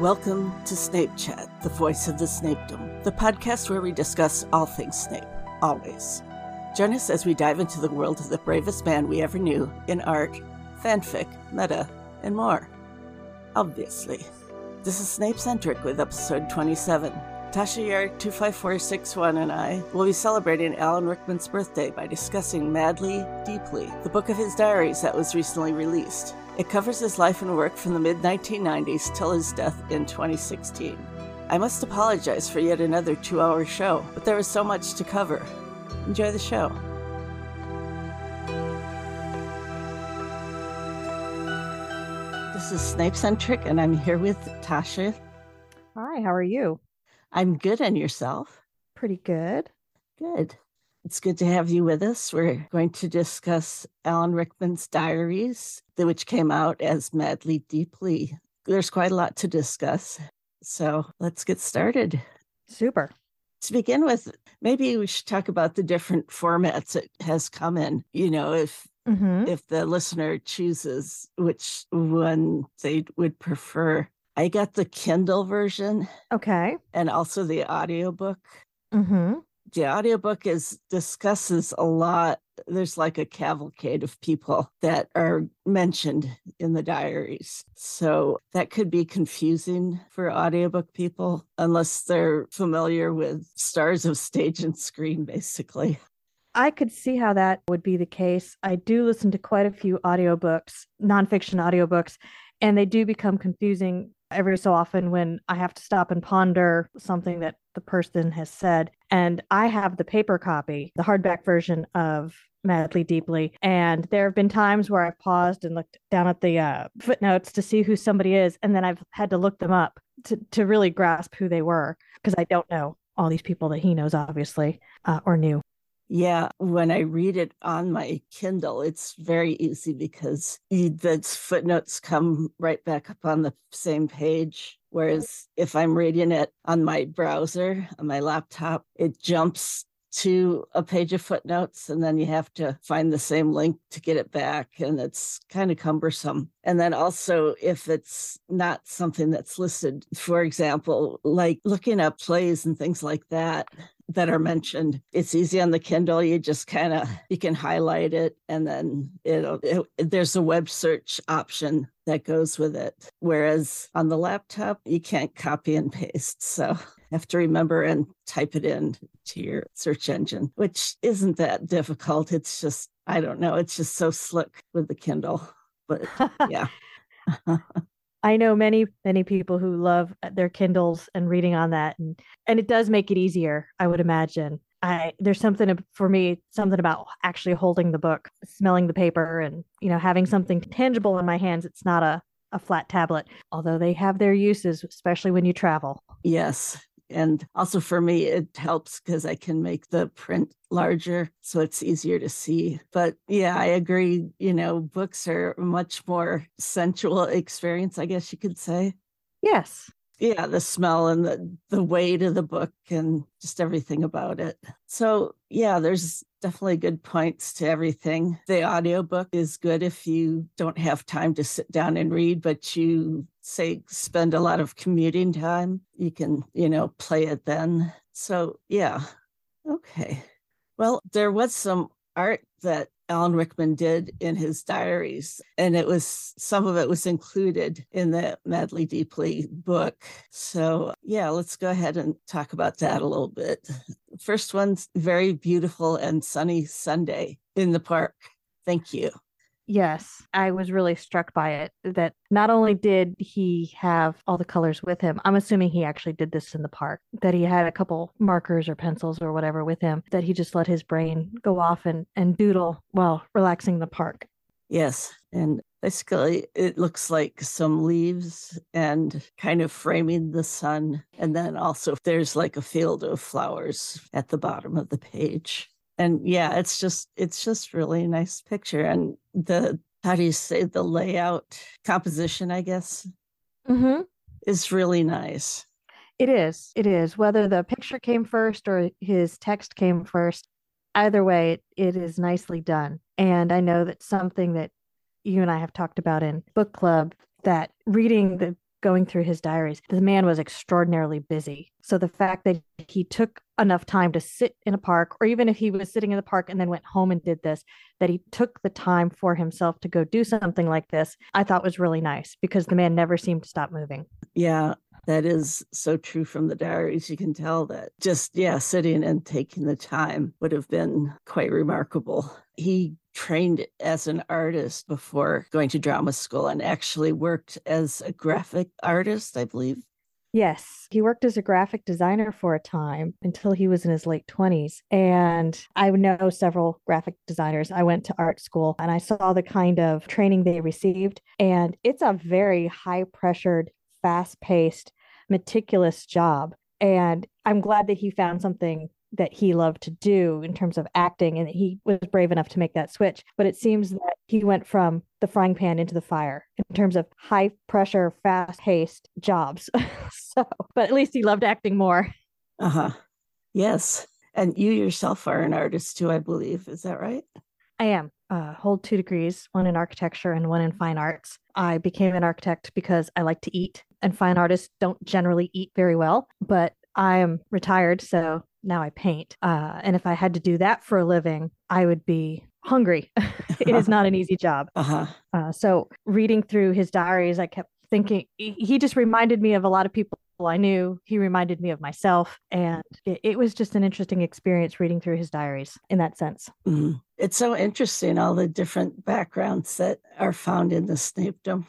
Welcome to Snape Chat, the voice of the Snapedom, the podcast where we discuss all things Snape, always. Join us as we dive into the world of the bravest man we ever knew in art, fanfic, meta, and more. Obviously. This is Snape Centric with episode 27. Tasha Yar 25461 and I will be celebrating Alan Rickman's birthday by discussing Madly Deeply, the book of his diaries that was recently released. It covers his life and work from the mid 1990s till his death in 2016. I must apologize for yet another two hour show, but there was so much to cover. Enjoy the show. This is Snape Centric, and I'm here with Tasha. Hi, how are you? I'm good, and yourself? Pretty good. Good. It's good to have you with us. We're going to discuss Alan Rickman's diaries, which came out as Madly Deeply. There's quite a lot to discuss. So let's get started. Super. To begin with, maybe we should talk about the different formats it has come in. You know, if Mm-hmm. if the listener chooses which one they would prefer. I got the Kindle version Okay. and also the audiobook. Mm-hmm. The audiobook is discusses a lot there's like a cavalcade of people that are mentioned in the diaries so that could be confusing for audiobook people unless they're familiar with stars of stage and screen basically I could see how that would be the case. I do listen to quite a few audiobooks, nonfiction audiobooks, and they do become confusing every so often when I have to stop and ponder something that the person has said. And I have the paper copy, the hardback version of Madly Deeply. And there have been times where I've paused and looked down at the uh, footnotes to see who somebody is. And then I've had to look them up to, to really grasp who they were because I don't know all these people that he knows, obviously, uh, or knew. Yeah, when I read it on my Kindle, it's very easy because the footnotes come right back up on the same page. Whereas if I'm reading it on my browser, on my laptop, it jumps to a page of footnotes and then you have to find the same link to get it back. And it's kind of cumbersome. And then also, if it's not something that's listed, for example, like looking up plays and things like that, that are mentioned. It's easy on the Kindle. You just kind of you can highlight it, and then it'll it, there's a web search option that goes with it. Whereas on the laptop, you can't copy and paste. So you have to remember and type it in to your search engine, which isn't that difficult. It's just I don't know. It's just so slick with the Kindle. But yeah. I know many, many people who love uh, their Kindles and reading on that, and and it does make it easier. I would imagine. I there's something for me, something about actually holding the book, smelling the paper, and you know having something tangible in my hands. It's not a a flat tablet, although they have their uses, especially when you travel. Yes. And also for me, it helps because I can make the print larger so it's easier to see. But yeah, I agree. You know, books are a much more sensual experience, I guess you could say. Yes, Yeah, the smell and the, the weight of the book and just everything about it. So, yeah, there's definitely good points to everything. The audiobook is good if you don't have time to sit down and read, but you say spend a lot of commuting time. You can, you know, play it then. So, yeah. Okay. Well, there was some art that Alan Rickman did in his diaries, and it was some of it was included in the Madly Deeply book. So, yeah, let's go ahead and talk about that a little bit. First one's very beautiful and sunny Sunday in the park. Thank you. Yes, I was really struck by it. That not only did he have all the colors with him, I'm assuming he actually did this in the park. That he had a couple markers or pencils or whatever with him. That he just let his brain go off and and doodle while relaxing the park. Yes. And basically, it looks like some leaves and kind of framing the sun. And then also, there's like a field of flowers at the bottom of the page. And yeah, it's just, it's just really a nice picture. And the, how do you say, the layout composition, I guess, Mm-hmm. is really nice. It is. It is. Whether the picture came first or his text came first, either way, it, it is nicely done. And I know that something that you and I have talked about in book club that reading the going through his diaries, the man was extraordinarily busy. So the fact that he took enough time to sit in a park, or even if he was sitting in the park and then went home and did this, that he took the time for himself to go do something like this, I thought was really nice because the man never seemed to stop moving. Yeah, that is so true from the diaries. You can tell that just, yeah, sitting and taking the time would have been quite remarkable. He trained as an artist before going to drama school and actually worked as a graphic artist, I believe. Yes, he worked as a graphic designer for a time until he was in his late 20s. And I know several graphic designers. I went to art school and I saw the kind of training they received. And it's a very high pressured, fast paced, meticulous job. And I'm glad that he found something that he loved to do in terms of acting and he was brave enough to make that switch. But it seems that he went from the frying pan into the fire in terms of high pressure fast paced jobs. So but at least he loved acting more. Uh-huh. Yes. And you yourself are an artist too i believe. Is that right? I am. Uh, hold two degrees one in architecture and one in fine arts. I became an architect because i like to eat and fine artists don't generally eat very well but I am retired, so now I paint. Uh, and if I had to do that for a living, I would be hungry. it is not an easy job. Uh-huh. Uh, so reading through his diaries, I kept thinking he just reminded me of a lot of people I knew. He reminded me of myself. And it, it was just an interesting experience reading through his diaries in that sense. Mm. It's so interesting, all the different backgrounds that are found in the Snapedom.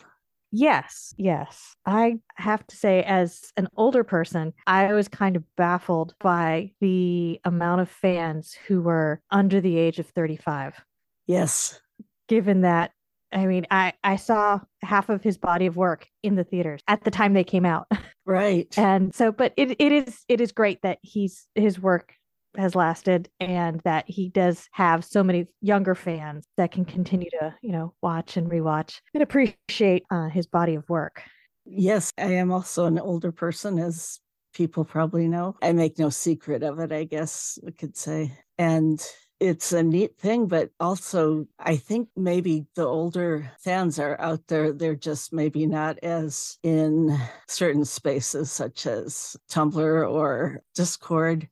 Yes, yes. I have to say, as an older person, I was kind of baffled by the amount of fans who were under the age of 35. Yes. Given that, I mean, I, I saw half of his body of work in the theaters at the time they came out. Right. And so, but it, it is it is great that he's his work has lasted and that he does have so many younger fans that can continue to, you know, watch and rewatch and appreciate uh, his body of work. Yes, I am also an older person, as people probably know. I make no secret of it, I guess we could say. And it's a neat thing, but also I think maybe the older fans are out there, they're just maybe not as in certain spaces such as Tumblr or Discord.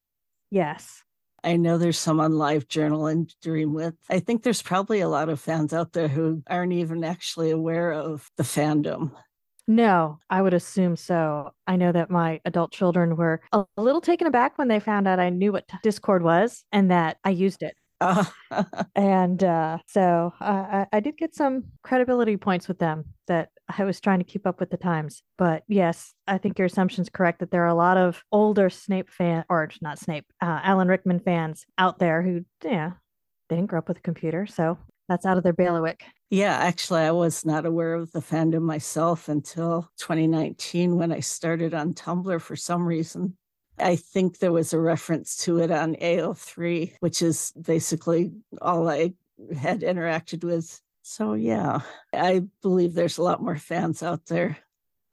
Yes. I know there's some on Live Journal and Dreamwidth. I think there's probably a lot of fans out there who aren't even actually aware of the fandom. No, I would assume so. I know that my adult children were a little taken aback when they found out I knew what Discord was and that I used it. and uh, so uh, I, I did get some credibility points with them that I was trying to keep up with the times. But yes, I think your assumption is correct that there are a lot of older Snape fan or not Snape, uh, Alan Rickman fans out there who, yeah, they didn't grow up with a computer, so that's out of their bailiwick. Yeah, actually, I was not aware of the fandom myself until 2019 when I started on Tumblr for some reason. I think there was a reference to it on AO3, which is basically all I had interacted with. So, yeah, I believe there's a lot more fans out there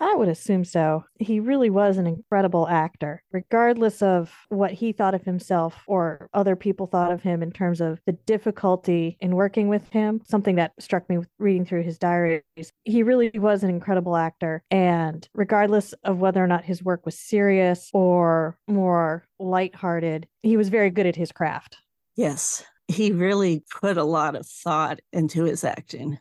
I would assume so. He really was an incredible actor, regardless of what he thought of himself or other people thought of him in terms of the difficulty in working with him. Something that struck me reading through his diaries. He really was an incredible actor. And regardless of whether or not his work was serious or more lighthearted, he was very good at his craft. Yes. He really put a lot of thought into his acting.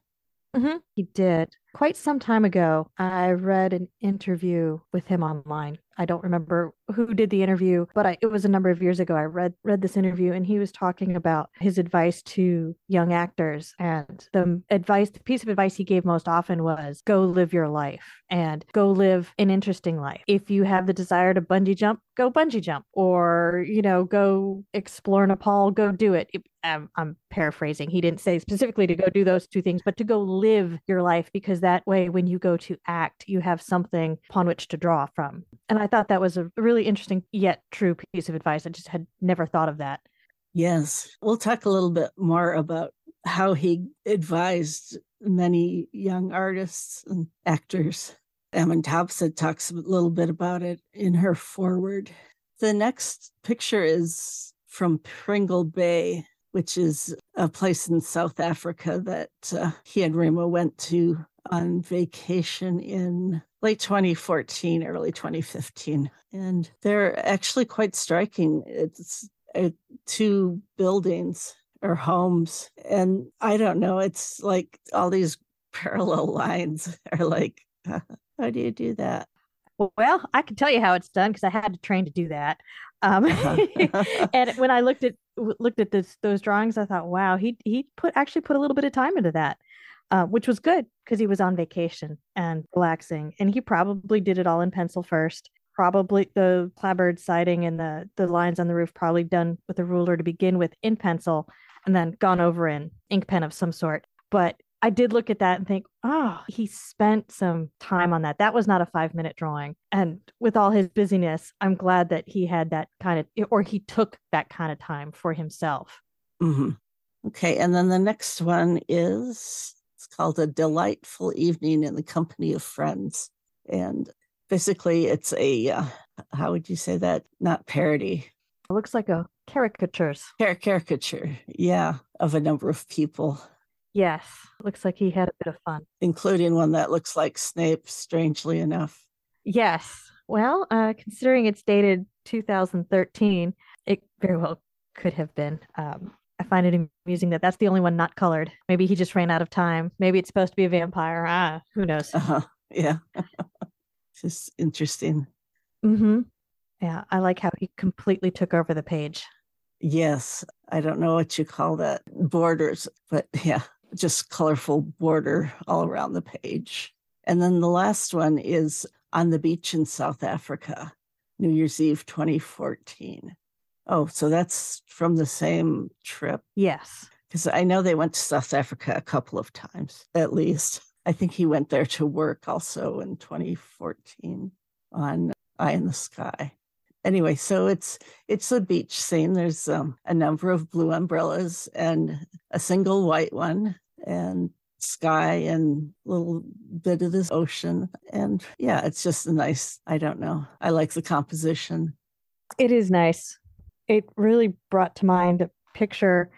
Mm-hmm. He did. Quite some time ago, I read an interview with him online. I don't remember who did the interview, but I, it was a number of years ago. I read read this interview, and he was talking about his advice to young actors. And the advice, the piece of advice he gave most often was, "Go live your life and go live an interesting life. If you have the desire to bungee jump, go bungee jump, or you know, go explore Nepal, go do it." it I'm, um, I'm paraphrasing. He didn't say specifically to go do those two things, but to go live your life because that way, when you go to act, you have something upon which to draw from. And I thought that was a really interesting yet true piece of advice. I just had never thought of that. Yes. We'll talk a little bit more about how he advised many young artists and actors. Emma Thompson talks a little bit about it in her foreword. The next picture is from Pringle Bay, which is a place in South Africa that uh, he and Rima went to on vacation in late 2014, early 2015. And they're actually quite striking. It's uh, two buildings or homes. And I don't know, it's like all these parallel lines are like, how do you do that? Well, I can tell you how it's done because I had to train to do that. Um, and when I looked at looked at this those drawings, I thought, wow, he he put actually put a little bit of time into that, uh, which was good because he was on vacation and relaxing, and he probably did it all in pencil first. Probably the clapboard siding and the the lines on the roof probably done with a ruler to begin with in pencil, and then gone over in ink pen of some sort. But I did look at that and think, oh, he spent some time on that. That was not a five minute drawing. And with all his busyness, I'm glad that he had that kind of, or he took that kind of time for himself. Mm-hmm. Okay. And then the next one is it's called A Delightful Evening in the Company of Friends. And basically, it's a, uh, how would you say that? Not parody. It looks like a caricatures. Car- caricature, yeah, of a number of people Yes, looks like he had a bit of fun, including one that looks like Snape, strangely enough. Yes. Well, uh, considering it's dated 2013, it very well could have been. Um, I find it amusing that that's the only one not colored. Maybe he just ran out of time. Maybe it's supposed to be a vampire. Ah, who knows? Uh-huh. Yeah. just interesting. Mm-hmm. Yeah, I like how he completely took over the page. Yes. I don't know what you call that borders, but yeah, just colorful border all around the page. And then the last one is on the beach in South Africa, New Year's Eve 2014. Oh, so that's from the same trip? Yes. Because I know they went to South Africa a couple of times, at least. I think he went there to work also in 2014 on Eye in the Sky anyway, so it's it's a beach scene. There's um, a number of blue umbrellas and a single white one, and sky and a little bit of this ocean. And yeah, it's just a nice. I don't know. I like the composition. It is nice. It really brought to mind a picture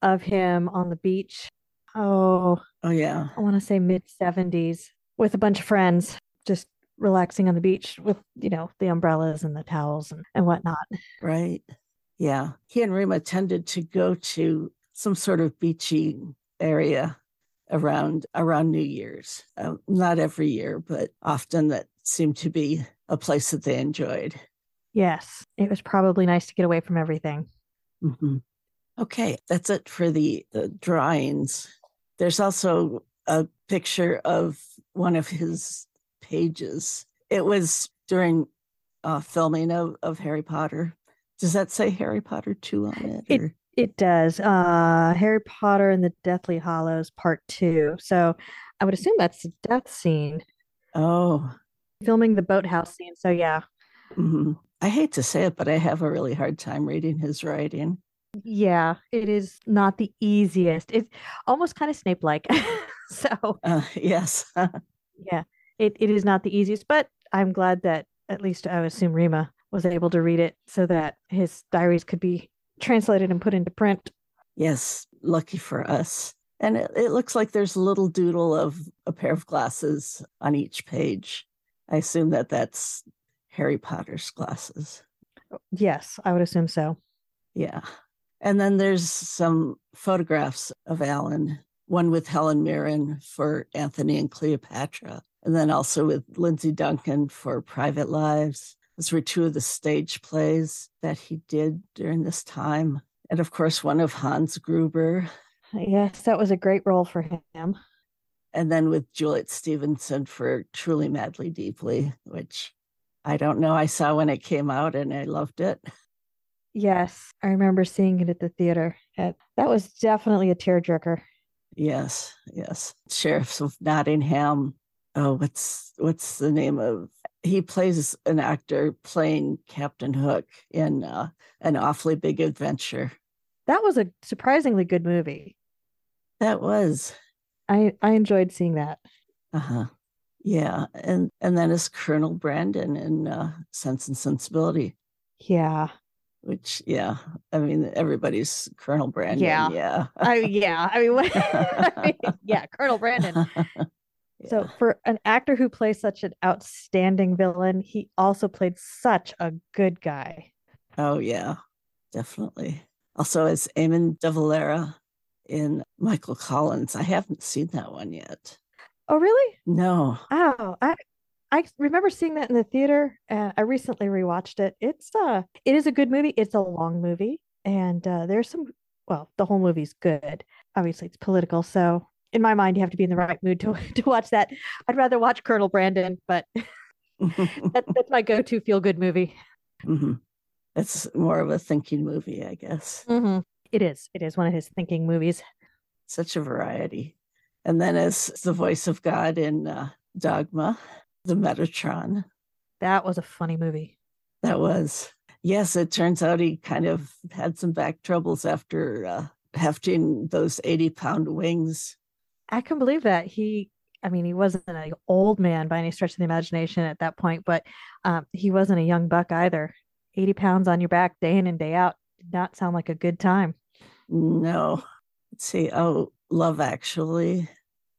of him on the beach. Oh, oh yeah. I want to say mid 70s with a bunch of friends, just relaxing on the beach with, you know, the umbrellas and the towels and, and whatnot. Right. Yeah. He and Rima tended to go to some sort of beachy area around around New Year's. Uh, not every year, but often that seemed to be a place that they enjoyed. Yes, it was probably nice to get away from everything. Mm-hmm. Okay, that's it for the, the drawings. There's also a picture of one of his pages. It was during uh, filming of, of Harry Potter. Does that say Harry Potter 2 on it? It, it does. Uh, Harry Potter and the Deathly Hallows Part 2. So I would assume that's the death scene. Oh. Filming the boathouse scene. So yeah. Mm-hmm. I hate to say it, but I have a really hard time reading his writing. Yeah, it is not the easiest. It's almost kind of Snape like. so, uh, yes. yeah it, it is not the easiest, but I'm glad that at least I assume Rima was able to read it so that his diaries could be translated and put into print. Yes, lucky for us. And it, it looks like there's a little doodle of a pair of glasses on each page. I assume that that's Harry Potter's glasses. Yes, I would assume so. Yeah. And then there's some photographs of Alan, one with Helen Mirren for Anthony and Cleopatra, and then also with Lindsay Duncan for Private Lives. Those were two of the stage plays that he did during this time. And of course, one of Hans Gruber. Yes, that was a great role for him. And then with Juliet Stevenson for Truly Madly Deeply, which I don't know. I saw when it came out and I loved it. Yes, I remember seeing it at the theater. That was definitely a tearjerker. Yes, yes. Sheriffs of Nottingham oh what's what's the name of he plays an actor playing captain hook in uh, an awfully big adventure that was a surprisingly good movie that was i i enjoyed seeing that uh-huh yeah and and then as colonel brandon in uh, sense and sensibility yeah which yeah i mean everybody's colonel brandon yeah yeah I, yeah I mean, I mean yeah colonel brandon So for an actor who plays such an outstanding villain, he also played such a good guy. Oh yeah, definitely. Also as Eamon de Valera in Michael Collins. I haven't seen that one yet. Oh really? No. Oh, I I remember seeing that in the theater and I recently rewatched it. It's uh it is a good movie. It's a long movie and uh there's some well, the whole movie's good. Obviously it's political, so in my mind you have to be in the right mood to to watch that. I'd rather watch Colonel Brandon, but that, that's my go-to feel-good movie. Mm-hmm. It's more of a thinking movie, I guess. Mm-hmm. It is. It is one of his thinking movies. Such a variety. And then as the voice of God in uh, Dogma, the Metatron. That was a funny movie. That was. Yes, it turns out he kind of had some back troubles after uh, hefting those 80 pound wings. I can believe that. He, I mean, he wasn't an old man by any stretch of the imagination at that point, but um, he wasn't a young buck either. 80 pounds on your back day in and day out did not sound like a good time. No. Let's see. Oh, Love Actually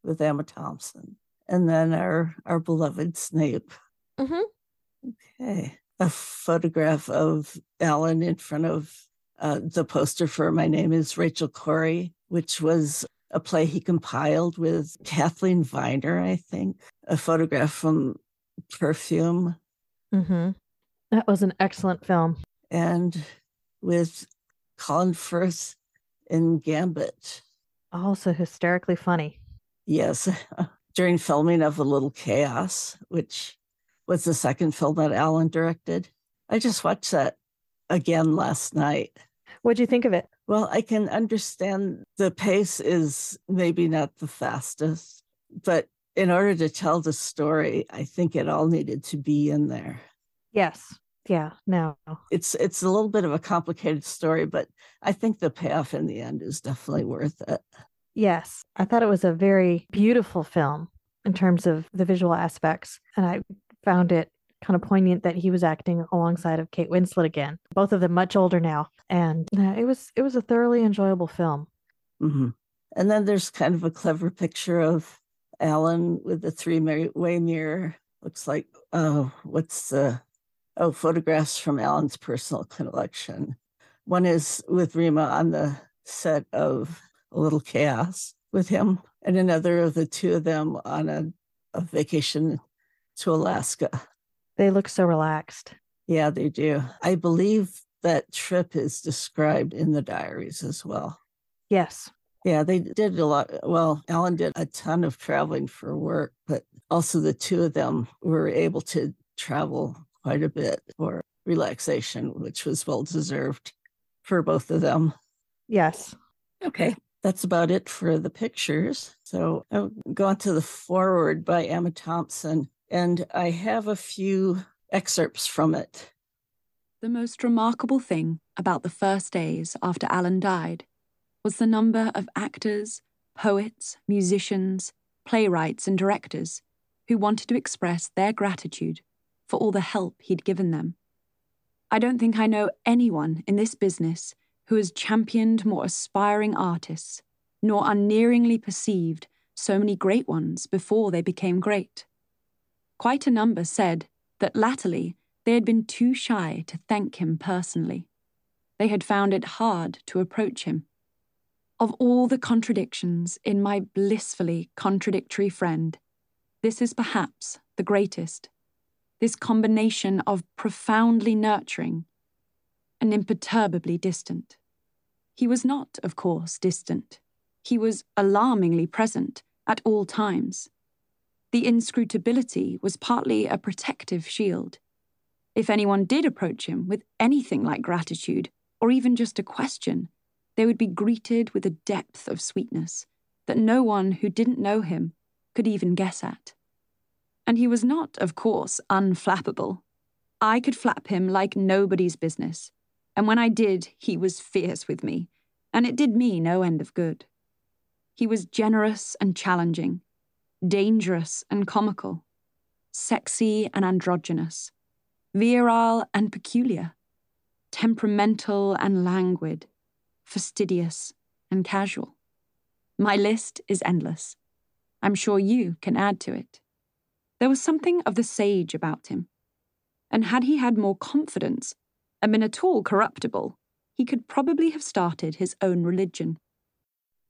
with Emma Thompson. And then our our beloved Snape. Mm-hmm. Okay. A photograph of Alan in front of uh, the poster for My Name is Rachel Corrie, which was a play he compiled with Kathleen Viner, I think. A photograph from Perfume. Mm-hmm. That was an excellent film. And with Colin Firth in Gambit. Also hysterically funny. Yes. During filming of A Little Chaos, which was the second film that Alan directed. I just watched that again last night. What'd you think of it? Well, I can understand the pace is maybe not the fastest, but in order to tell the story, I think it all needed to be in there. Yes. Yeah, no. It's it's a little bit of a complicated story, but I think the payoff in the end is definitely worth it. Yes. I thought it was a very beautiful film in terms of the visual aspects. And I found it kind of poignant that he was acting alongside of Kate Winslet again. Both of them much older now. And uh, it was it was a thoroughly enjoyable film. Mm-hmm. And then there's kind of a clever picture of Alan with the three way mirror. Looks like oh, what's the oh, photographs from Alan's personal collection. One is with Rima on the set of A Little Chaos with him, and another of the two of them on a, a vacation to Alaska. They look so relaxed. Yeah, they do. I believe that trip is described in the diaries as well. Yes. Yeah, they did a lot. Well, Alan did a ton of traveling for work, but also the two of them were able to travel quite a bit for relaxation, which was well deserved for both of them. Yes. Okay. That's about it for the pictures. So I'll go on to the foreword by Emma Thompson, and I have a few excerpts from it. The most remarkable thing about the first days after Alan died was the number of actors, poets, musicians, playwrights, and directors who wanted to express their gratitude for all the help he'd given them. I don't think I know anyone in this business who has championed more aspiring artists, nor unerringly perceived so many great ones before they became great. Quite a number said that latterly they had been too shy to thank him personally. They had found it hard to approach him. Of all the contradictions in my blissfully contradictory friend, this is perhaps the greatest this combination of profoundly nurturing and imperturbably distant. He was not, of course, distant. He was alarmingly present at all times. The inscrutability was partly a protective shield. If anyone did approach him with anything like gratitude, or even just a question, they would be greeted with a depth of sweetness that no one who didn't know him could even guess at. And he was not, of course, unflappable. I could flap him like nobody's business, and when I did, he was fierce with me, and it did me no end of good. He was generous and challenging, dangerous and comical, sexy and androgynous, virile and peculiar, temperamental and languid, fastidious and casual. My list is endless. I'm sure you can add to it. There was something of the sage about him. And had he had more confidence and been at all corruptible, he could probably have started his own religion.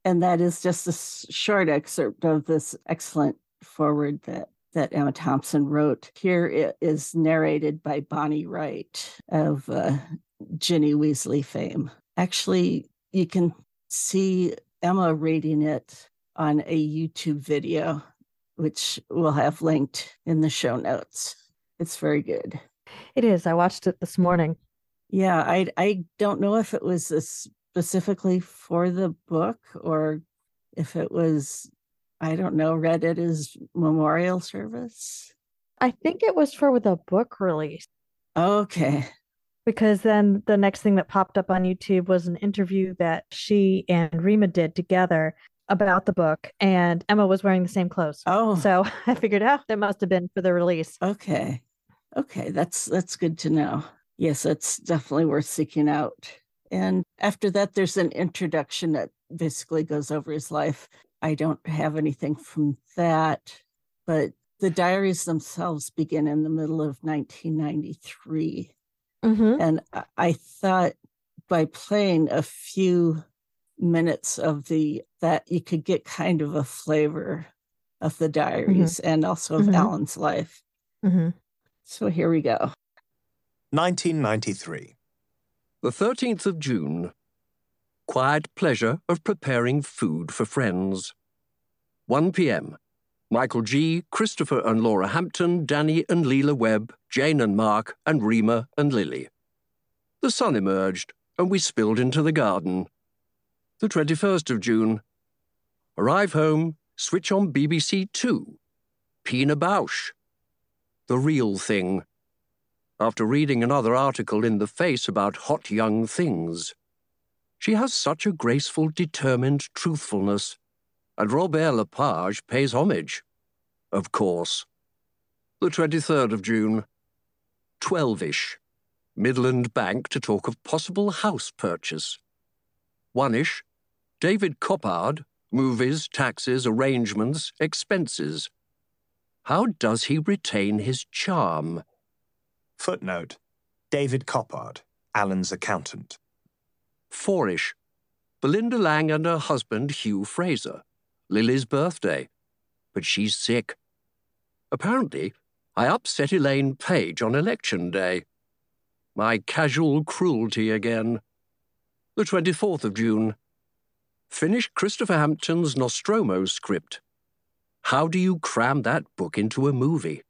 And that is just a short excerpt of this excellent foreword that that Emma Thompson wrote. Here it is narrated by Bonnie Wright of uh, Ginny Weasley fame. Actually, you can see Emma reading it on a YouTube video, which we'll have linked in the show notes. It's very good. It is. I watched it this morning. Yeah, I I don't know if it was specifically for the book or if it was I don't know, read it as memorial service. I think it was for the book release. Okay. Because then the next thing that popped up on YouTube was an interview that she and Rima did together about the book, and Emma was wearing the same clothes. Oh, so I figured out oh, that must have been for the release. Okay, okay, that's that's good to know. Yes, it's definitely worth seeking out. And after that, there's an introduction that basically goes over his life. I don't have anything from that, but the diaries themselves begin in the middle of 1993. Mm-hmm. And I thought by playing a few minutes of the that you could get kind of a flavor of the mm-hmm. diaries mm-hmm. and also of mm-hmm. Alan's life. Mm-hmm. So here we go. 1993. The 13th of June. Quiet pleasure of preparing food for friends. 1 p.m. Michael G., Christopher and Laura Hampton, Danny and Leela Webb, Jane and Mark, and Rima and Lily. The sun emerged, and we spilled into the garden. The 21st of June. Arrive home, switch on BBC Two. Pina Bausch. The real thing. After reading another article in The Face about hot young things. She has such a graceful, determined truthfulness and Robert Lepage pays homage. Of course. The 23rd of June. 12-ish. Midland Bank to talk of possible house purchase. 1-ish. David Coppard, movies, taxes, arrangements, expenses. How does he retain his charm? Footnote. David Coppard, Alan's accountant. Four-ish. Belinda Lang and her husband, Hugh Fraser. Lily's birthday, but she's sick. Apparently, I upset Elaine Paige on election day. My casual cruelty again. The 24th of June. Finished Christopher Hampton's Nostromo script. How do you cram that book into a movie?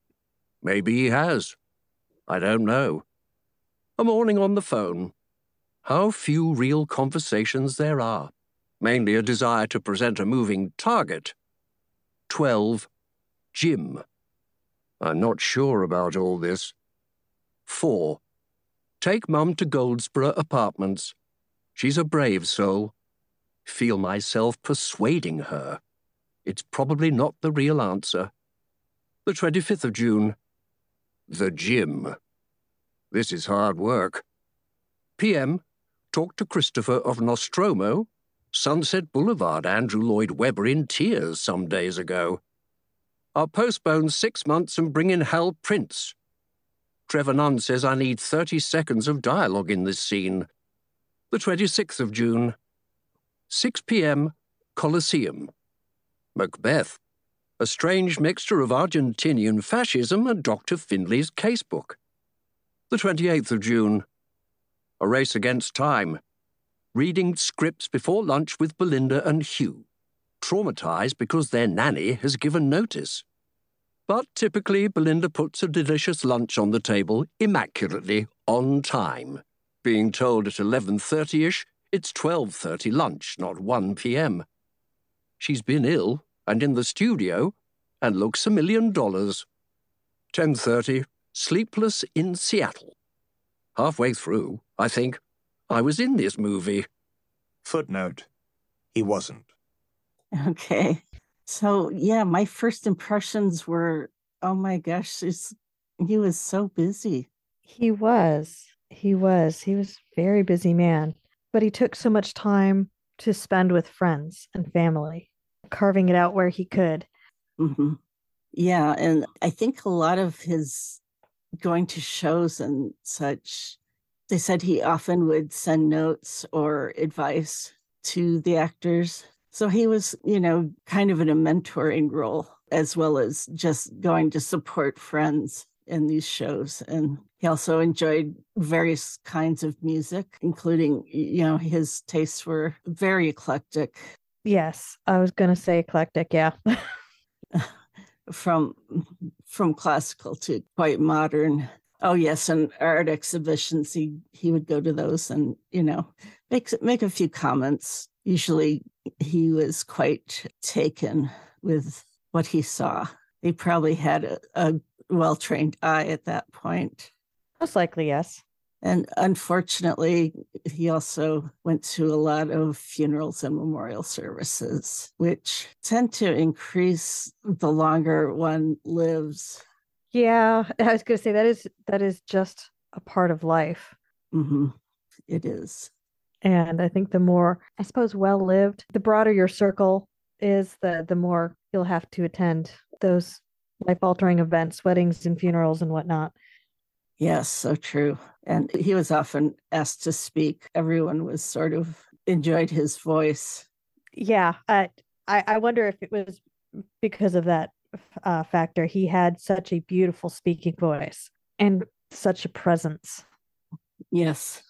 Maybe he has. I don't know. A morning on the phone. How few real conversations there are mainly a desire to present a moving target. 12. Jim. I'm not sure about all this. 4. Take Mum to Goldsborough Apartments. She's a brave soul. Feel myself persuading her. It's probably not the real answer. The 25th of June. The gym. This is hard work. PM. Talk to Christopher of Nostromo Sunset Boulevard, Andrew Lloyd Webber in tears some days ago. I'll postpone six months and bring in Hal Prince. Trevor Nunn says I need 30 seconds of dialogue in this scene. The 26th of June. 6 p.m., Coliseum. Macbeth. A strange mixture of Argentinian fascism and Dr. Finlay's casebook. The 28th of June. A race against time reading scripts before lunch with Belinda and Hugh, traumatized because their nanny has given notice. But typically, Belinda puts a delicious lunch on the table immaculately on time, being told at 11.30ish it's 12.30 lunch, not 1 p.m. She's been ill and in the studio and looks a million dollars. 10.30, Sleepless in Seattle. Halfway through, I think, I was in this movie. Footnote He wasn't. Okay. So, yeah, my first impressions were oh my gosh, he was so busy. He was. He was. He was very busy man, but he took so much time to spend with friends and family, carving it out where he could. hmm Yeah. And I think a lot of his going to shows and such, they said he often would send notes or advice to the actors. So he was, you know, kind of in a mentoring role as well as just going to support friends in these shows. And he also enjoyed various kinds of music, including, you know, his tastes were very eclectic. Yes, I was going to say eclectic. Yeah. from from classical to quite modern. Oh yes, and art exhibitions. He he would go to those and you know make make a few comments. Usually he was quite taken with what he saw. He probably had a, a well trained eye at that point. Most likely, yes. And unfortunately, he also went to a lot of funerals and memorial services, which tend to increase the longer one lives. Yeah, I was going to say that is that is just a part of life. Mm-hmm. It is. And I think the more, I suppose, well lived, the broader your circle is, the the more you'll have to attend those life altering events, weddings and funerals and whatnot. Yes, so true. And he was often asked to speak. Everyone was sort of enjoyed his voice. Yeah, I I wonder if it was because of that uh, factor. He had such a beautiful speaking voice and such a presence. Yes,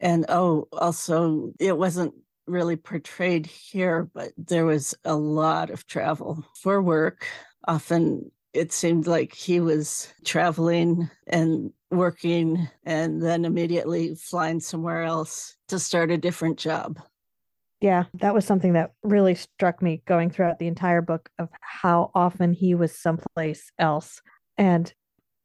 and oh, also it wasn't really portrayed here, but there was a lot of travel for work. Often it seemed like he was traveling and working and then immediately flying somewhere else to start a different job. Yeah, that was something that really struck me going throughout the entire book of how often he was someplace else. And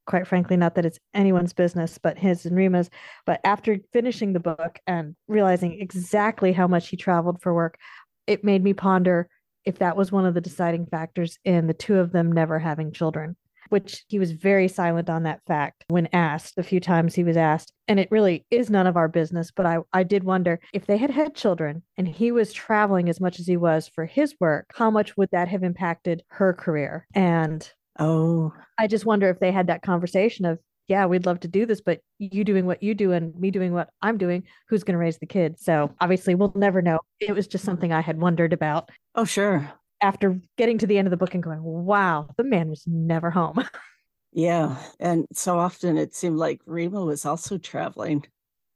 quite frankly, not that it's anyone's business, but his and Rima's. But after finishing the book and realizing exactly how much he traveled for work, it made me ponder if that was one of the deciding factors in the two of them never having children, which he was very silent on that fact when asked a few times he was asked. And it really is none of our business. But I, I did wonder if they had had children and he was traveling as much as he was for his work, how much would that have impacted her career? And oh, I just wonder if they had that conversation of, yeah, we'd love to do this, but you doing what you do and me doing what I'm doing, who's going to raise the kids? So obviously, we'll never know. It was just something I had wondered about. Oh, sure. After getting to the end of the book and going, wow, the man was never home. yeah. And so often it seemed like Rima was also traveling.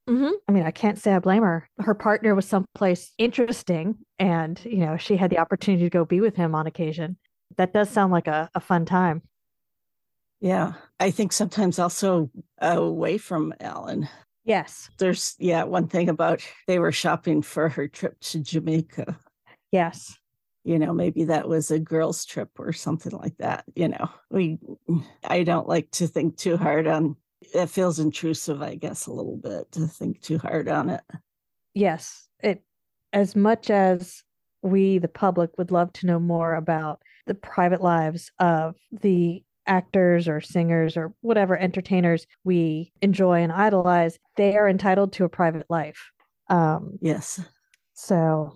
Mm-hmm. I mean, I can't say I blame her. Her partner was someplace interesting, and you know, she had the opportunity to go be with him on occasion. That does sound like a, a fun time. Yeah. I think sometimes also away from Alan. Yes. There's, yeah, one thing about they were shopping for her trip to Jamaica. Yes. You know, maybe that was a girls' trip or something like that. You know, we, I don't like to think too hard on it, feels intrusive, I guess, a little bit to think too hard on it. Yes. It, as much as we, the public, would love to know more about the private lives of the actors or singers or whatever entertainers we enjoy and idolize, they are entitled to a private life. Um, yes. So,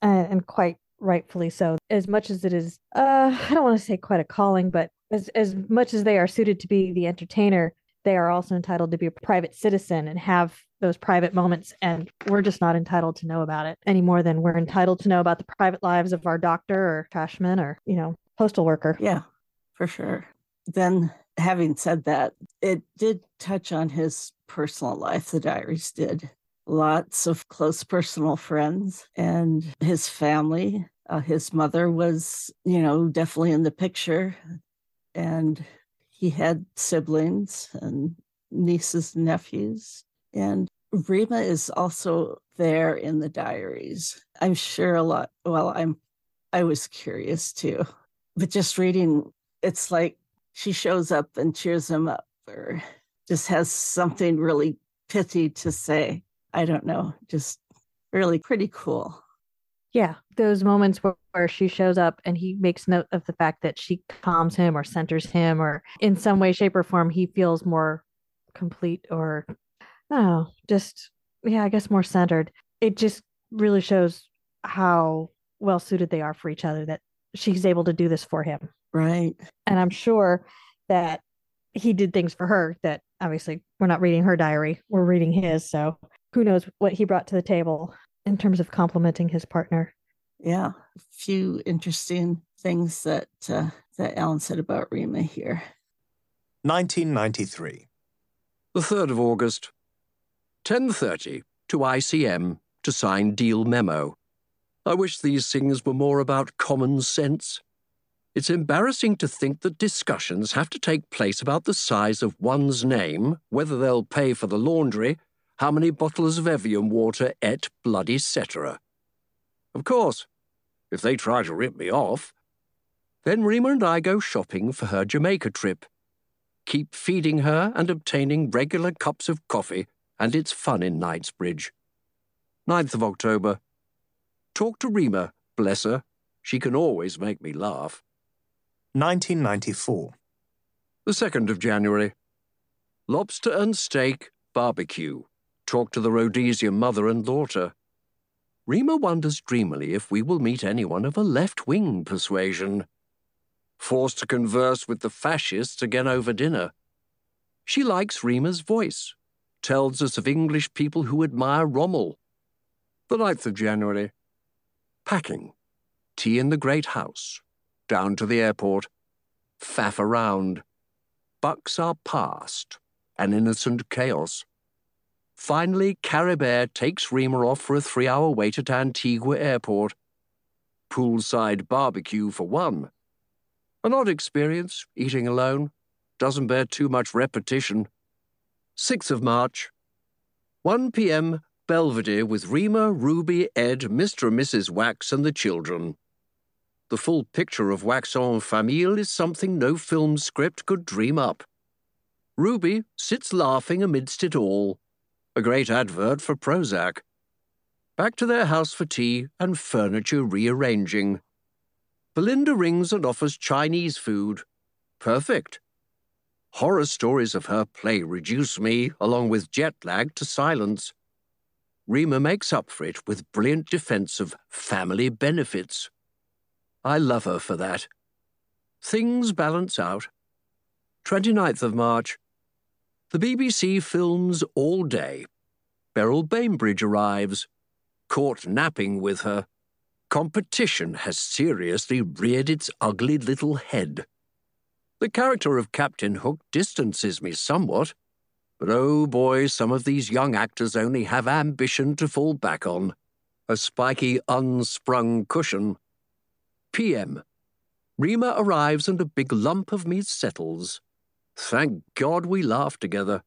and, and quite rightfully so. As much as it is, uh, I don't want to say quite a calling, but as as much as they are suited to be the entertainer, they are also entitled to be a private citizen and have those private moments. And we're just not entitled to know about it any more than we're entitled to know about the private lives of our doctor or trashman or you know postal worker. Yeah, for sure then having said that, it did touch on his personal life, the diaries did. Lots of close personal friends and his family. Uh, his mother was, you know, definitely in the picture. And he had siblings and nieces and nephews. And Rima is also there in the diaries. I'm sure a lot, well, I'm, I was curious too, but just reading, it's like she shows up and cheers him up or just has something really pithy to say. I don't know, just really pretty cool. Yeah, those moments where, where she shows up and he makes note of the fact that she calms him or centers him, or in some way, shape, or form, he feels more complete or, oh, just, yeah, I guess more centered. It just really shows how well suited they are for each other that she's able to do this for him Right. And I'm sure that he did things for her that obviously we're not reading her diary, we're reading his. So who knows what he brought to the table in terms of complimenting his partner. Yeah. A few interesting things that uh, that Alan said about Rima here. 1993. The 3rd of August. 10.30 to ICM to sign deal memo. I wish these things were more about common sense. It's embarrassing to think that discussions have to take place about the size of one's name, whether they'll pay for the laundry, how many bottles of Evian water, et bloody cetera. Of course, if they try to rip me off, then Rima and I go shopping for her Jamaica trip. Keep feeding her and obtaining regular cups of coffee, and it's fun in Knightsbridge. 9th of October. Talk to Rima, bless her. She can always make me laugh. 1994. The 2nd of January. Lobster and steak, barbecue. Talk to the Rhodesian mother and daughter. Rima wonders dreamily if we will meet anyone of a left wing persuasion. Forced to converse with the fascists again over dinner. She likes Rima's voice, tells us of English people who admire Rommel. The 9th of January. Packing. Tea in the great house. Down to the airport. Faff around. Bucks are past. An innocent chaos. Finally, Caribert takes Rima off for a three hour wait at Antigua Airport. Poolside barbecue for one. An odd experience, eating alone. Doesn't bear too much repetition. 6th of March. 1 p.m. Belvedere with Rima, Ruby, Ed, Mr. and Mrs. Wax, and the children. The full picture of Wax en famille is something no film script could dream up. Ruby sits laughing amidst it all. A great advert for Prozac. Back to their house for tea and furniture rearranging. Belinda rings and offers Chinese food. Perfect. Horror stories of her play reduce me, along with jet lag, to silence. Rima makes up for it with brilliant defense of family benefits. I love her for that. Things balance out. 29th of March. The BBC films all day. Beryl Bainbridge arrives. Caught napping with her. Competition has seriously reared its ugly little head. The character of Captain Hook distances me somewhat, but oh boy, some of these young actors only have ambition to fall back on. A spiky, unsprung cushion. PM. Rima arrives and a big lump of me settles. Thank God we laugh together.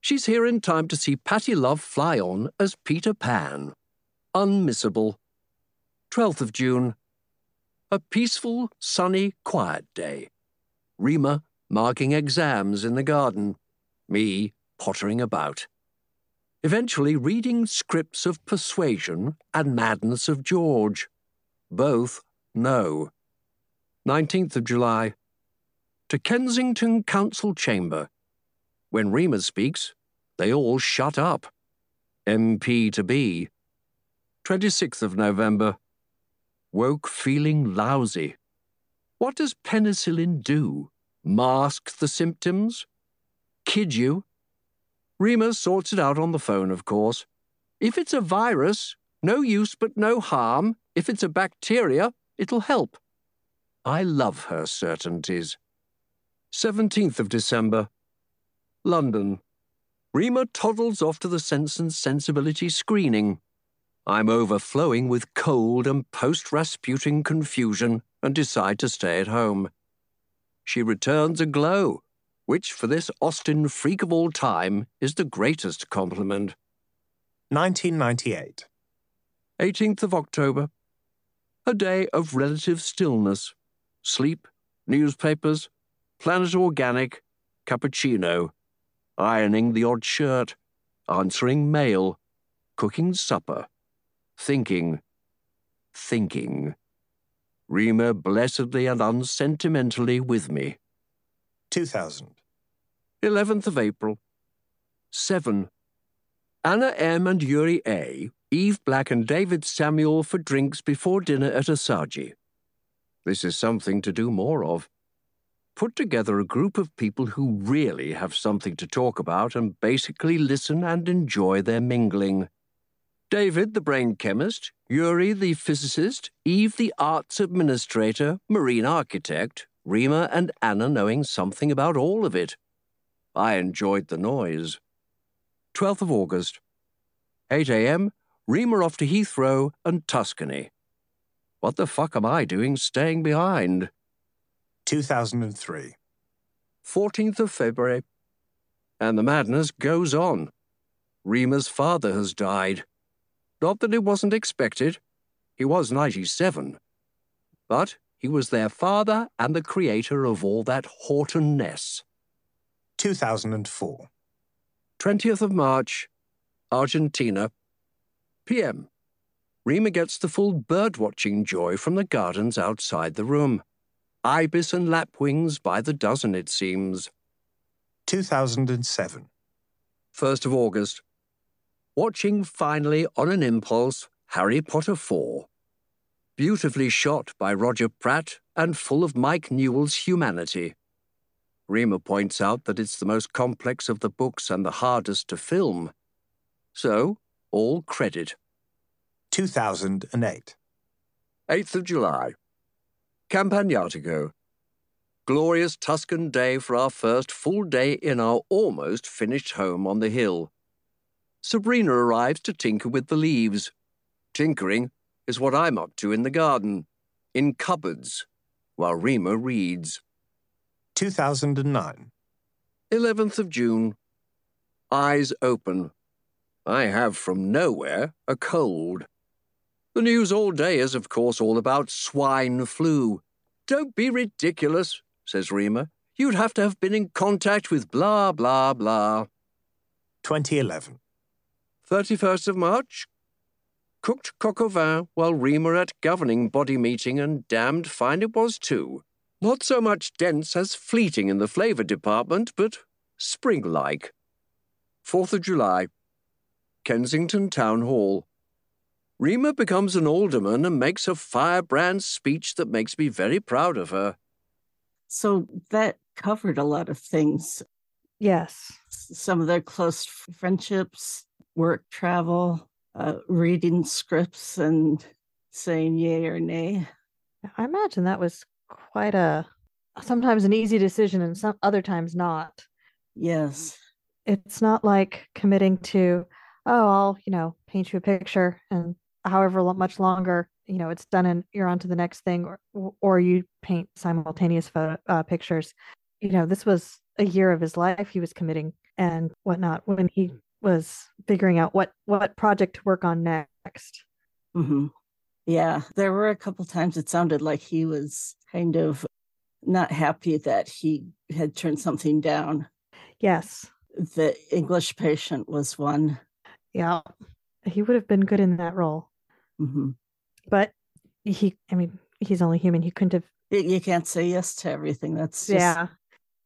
She's here in time to see Patty Love fly on as Peter Pan. Unmissable. 12th of June. A peaceful, sunny, quiet day. Rima marking exams in the garden. Me pottering about. Eventually reading scripts of Persuasion and Madness of George. Both no. 19th of July. To Kensington Council Chamber. When Rima speaks, they all shut up. MP to be. 26th of November. Woke feeling lousy. What does penicillin do? Mask the symptoms? Kid you? Rima sorts it out on the phone, of course. If it's a virus, no use but no harm. If it's a bacteria, it'll help. I love her certainties. 17th of December. London. Rima toddles off to the Sense and Sensibility screening. I'm overflowing with cold and post Rasputin confusion and decide to stay at home. She returns a glow, which for this Austen freak of all time is the greatest compliment. 1998. 18th of October. A day of relative stillness. Sleep, newspapers, Planet Organic, cappuccino, ironing the odd shirt, answering mail, cooking supper, thinking, thinking. Rima blessedly and unsentimentally with me. 2000. 11th of April. 7. Anna M. and Yuri A., Eve Black and David Samuel for drinks before dinner at Asaji. This is something to do more of. Put together a group of people who really have something to talk about and basically listen and enjoy their mingling. David, the brain chemist, Yuri, the physicist, Eve, the arts administrator, marine architect, Rima and Anna knowing something about all of it. I enjoyed the noise. 12th of August. 8 a.m., Rima off to Heathrow and Tuscany. What the fuck am I doing staying behind? 2003. 14th of February. And the madness goes on. Rima's father has died. Not that it wasn't expected. He was 97. But he was their father and the creator of all that Horton-ness. 2004. 20th of March, Argentina. PM. Rima gets the full bird-watching joy from the gardens outside the room. Ibis and lapwings by the dozen, it seems. 2007. 1st of August. Watching finally on an impulse Harry Potter 4. Beautifully shot by Roger Pratt and full of Mike Newell's humanity. Rima points out that it's the most complex of the books and the hardest to film. So, all credit. 2008. 8th of July. Campagnatico. Glorious Tuscan day for our first full day in our almost finished home on the hill. Sabrina arrives to tinker with the leaves. Tinkering is what I'm up to in the garden, in cupboards, while Rima reads. 2009. 11th of June. Eyes open. I have from nowhere a cold. The news all day is, of course, all about swine flu. Don't be ridiculous, says Rima. You'd have to have been in contact with blah, blah, blah. 2011. 31st of March. Cooked coq au vin while Rima at governing body meeting, and damned fine it was too. Not so much dense as fleeting in the flavour department, but spring-like. 4th of July. Kensington Town Hall. Rima becomes an alderman and makes a firebrand speech that makes me very proud of her. So that covered a lot of things. Yes. Some of their close friendships, work travel, uh, reading scripts and saying yay or nay. I imagine that was quite a sometimes an easy decision and some other times not. Yes. It's not like committing to, oh, I'll, you know, paint you a picture and however much longer, you know, it's done and you're on to the next thing or or you paint simultaneous photo uh, pictures. You know, this was a year of his life he was committing and whatnot when he was figuring out what what project to work on next. Mm-hmm. Yeah, there were a couple times it sounded like he was kind of not happy that he had turned something down. Yes. The English patient was one. Yeah. He would have been good in that role. hmm But he I mean, he's only human. He couldn't have You can't say yes to everything. That's just, Yeah.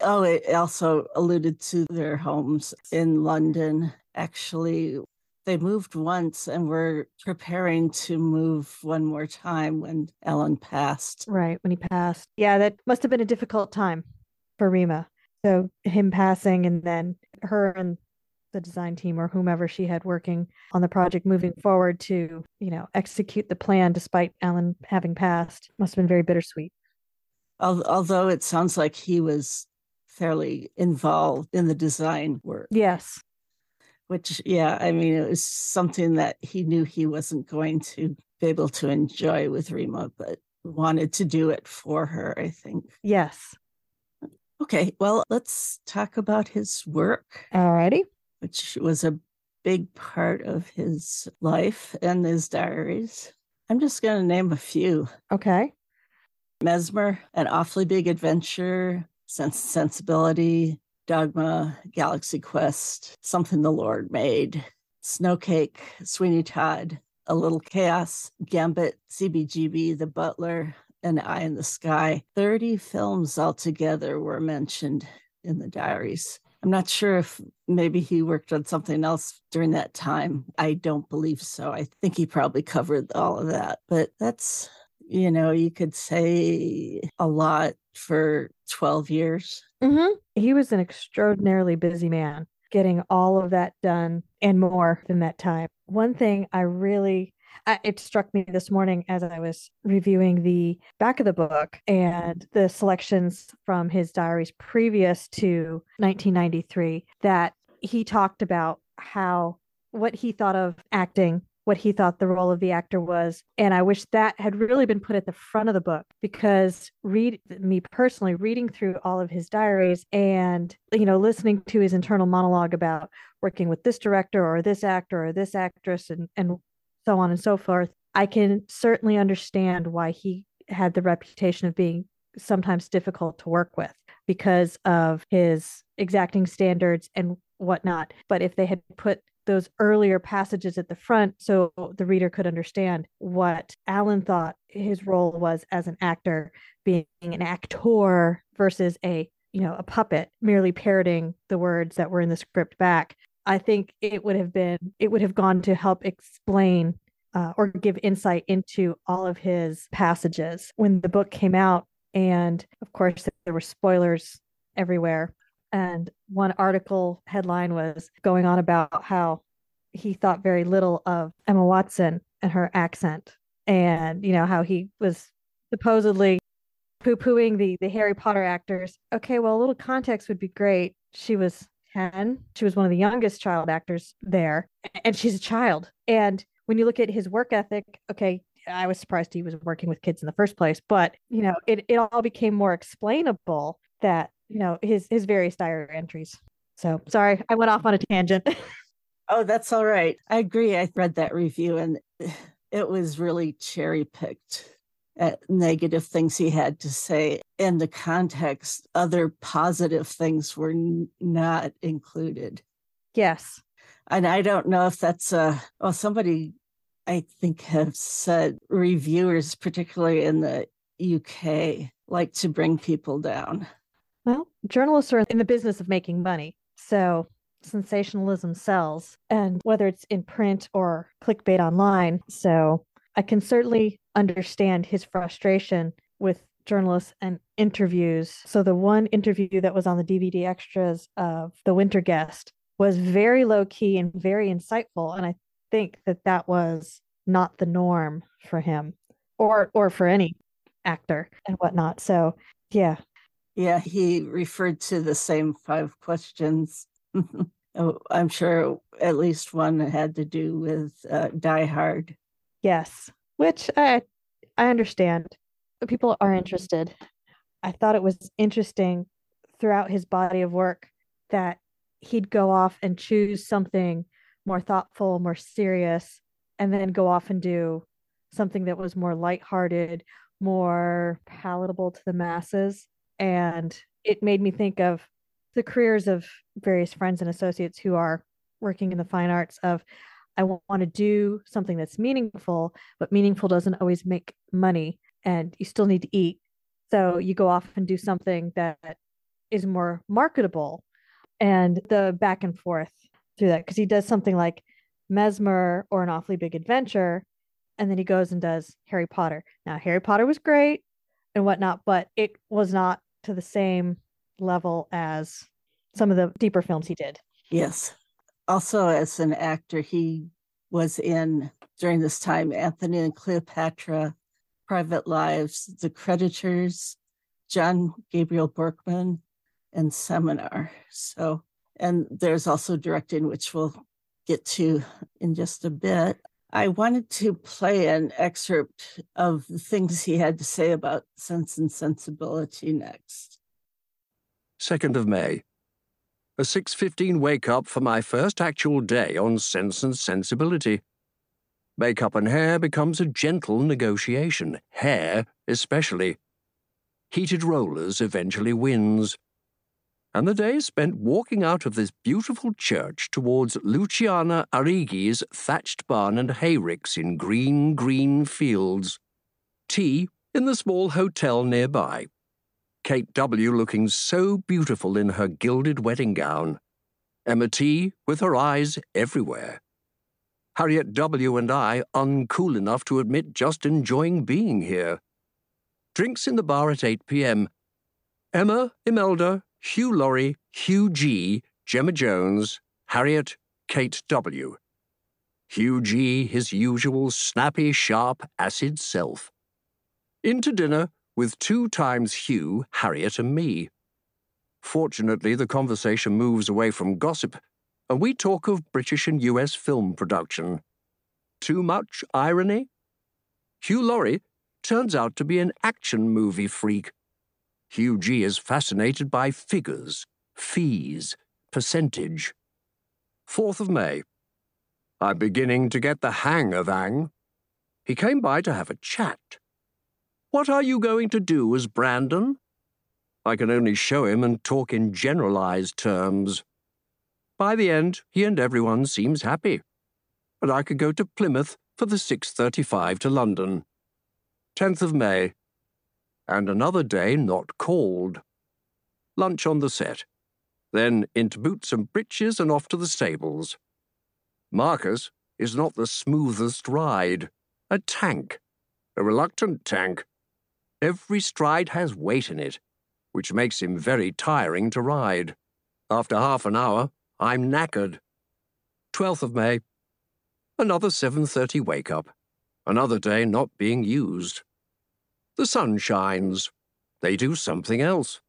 Oh, it also alluded to their homes in London. Actually, they moved once and were preparing to move one more time when Alan passed. Right, when he passed. Yeah, that must have been a difficult time for Rima. So him passing and then her and the design team or whomever she had working on the project moving forward to, you know, execute the plan despite Alan having passed must have been very bittersweet. Although it sounds like he was fairly involved in the design work, Yes. which, yeah, I mean, it was something that he knew he wasn't going to be able to enjoy with Rima, but wanted to do it for her, I think. Yes. Okay, well, let's talk about his work. Alrighty. Which was a big part of his life and his diaries. I'm just going to name a few Okay. Mesmer, An Awfully Big Adventure, Sense and Sensibility, Dogma, Galaxy Quest, Something the Lord Made, Snowcake, Sweeney Todd, A Little Chaos, Gambit, CBGB, The Butler, and Eye in the Sky. 30 films altogether were mentioned in the diaries. I'm not sure if maybe he worked on something else during that time. I don't believe so. I think he probably covered all of that, but that's you know, you could say a lot for 12 years. Mm-hmm. He was an extraordinarily busy man, getting all of that done and more than that time. One thing I really it struck me this morning as I was reviewing the back of the book and the selections from his diaries previous to 1993 that he talked about how what he thought of acting what he thought the role of the actor was. And I wish that had really been put at the front of the book because read me personally reading through all of his diaries and you know listening to his internal monologue about working with this director or this actor or this actress and and so on and so forth. I can certainly understand why he had the reputation of being sometimes difficult to work with because of his exacting standards and whatnot. But if they had put those earlier passages at the front so the reader could understand what Alan thought his role was as an actor, being an actor versus a you know a puppet merely parroting the words that were in the script back. I think it would have been it would have gone to help explain uh, or give insight into all of his passages when the book came out. And of course, there were spoilers everywhere. And one article headline was going on about how he thought very little of Emma Watson and her accent, and you know how he was supposedly poo-pooing the the Harry Potter actors. Okay, well, a little context would be great. She was 10. She was one of the youngest child actors there, and she's a child. And when you look at his work ethic, okay, I was surprised he was working with kids in the first place, but you know, it, it all became more explainable that you know his his various diary entries. So sorry, I went off on a tangent. oh, that's all right. I agree. I read that review and it was really cherry picked at negative things he had to say. In the context, other positive things were not included. Yes. And I don't know if that's a, well, somebody I think have said reviewers, particularly in the UK, like to bring people down. Well, journalists are in the business of making money. So sensationalism sells, and whether it's in print or clickbait online. So I can certainly understand his frustration with journalists and interviews. So the one interview that was on the DVD extras of The Winter Guest was very low key and very insightful. And I think that that was not the norm for him or or for any actor and whatnot. So yeah, yeah, he referred to the same five questions. Oh, I'm sure at least one had to do with uh, Die Hard. Yes, which I I understand. People are interested. I thought it was interesting throughout his body of work that he'd go off and choose something more thoughtful, more serious, and then go off and do something that was more lighthearted, more palatable to the masses and it made me think of the careers of various friends and associates who are working in the fine arts of I want to do something that's meaningful, but meaningful doesn't always make money and you still need to eat. So you go off and do something that is more marketable and the back and forth through that because he does something like Mesmer or an awfully big adventure and then he goes and does Harry Potter. Now Harry Potter was great and whatnot, but it was not to the same level as some of the deeper films he did. Yes. Also, as an actor, he was in during this time Antony and Cleopatra, Private Lives, The Creditors, John Gabriel Borkman, and Seminar. So, and there's also directing, which we'll get to in just a bit. I wanted to play an excerpt of the things he had to say about Sense and Sensibility next. 2nd of May. A 6:15 wake up for my first actual day on Sense and Sensibility. Makeup and hair becomes a gentle negotiation, hair especially. Heated rollers eventually wins and the day spent walking out of this beautiful church towards Luciana Arrighi's thatched barn and hayricks in green, green fields. Tea in the small hotel nearby. Kate W. looking so beautiful in her gilded wedding gown. Emma T. with her eyes everywhere. Harriet W. and I uncool enough to admit just enjoying being here. Drinks in the bar at 8 p.m. Emma, Imelda, Hugh Laurie, Hugh G., Gemma Jones, Harriet, Kate W. Hugh G., his usual snappy, sharp, acid self. Into dinner with two times Hugh, Harriet, and me. Fortunately, the conversation moves away from gossip, and we talk of British and US film production. Too much irony? Hugh Laurie turns out to be an action movie freak. Hugh G is fascinated by figures, fees, percentage. 4th of May. I'm beginning to get the hang of Ang. He came by to have a chat. What are you going to do as Brandon? I can only show him and talk in generalized terms. By the end, he and everyone seems happy. And I could go to Plymouth for the 6.35 to London. 10th of May. And another day not called. Lunch on the set. Then into boots and breeches and off to the stables. Marcus is not the smoothest ride. A tank. A reluctant tank. Every stride has weight in it, which makes him very tiring to ride. After half an hour, I'm knackered. 12th of May. Another 7.30 wake up. Another day not being used. The sun shines. They do something else.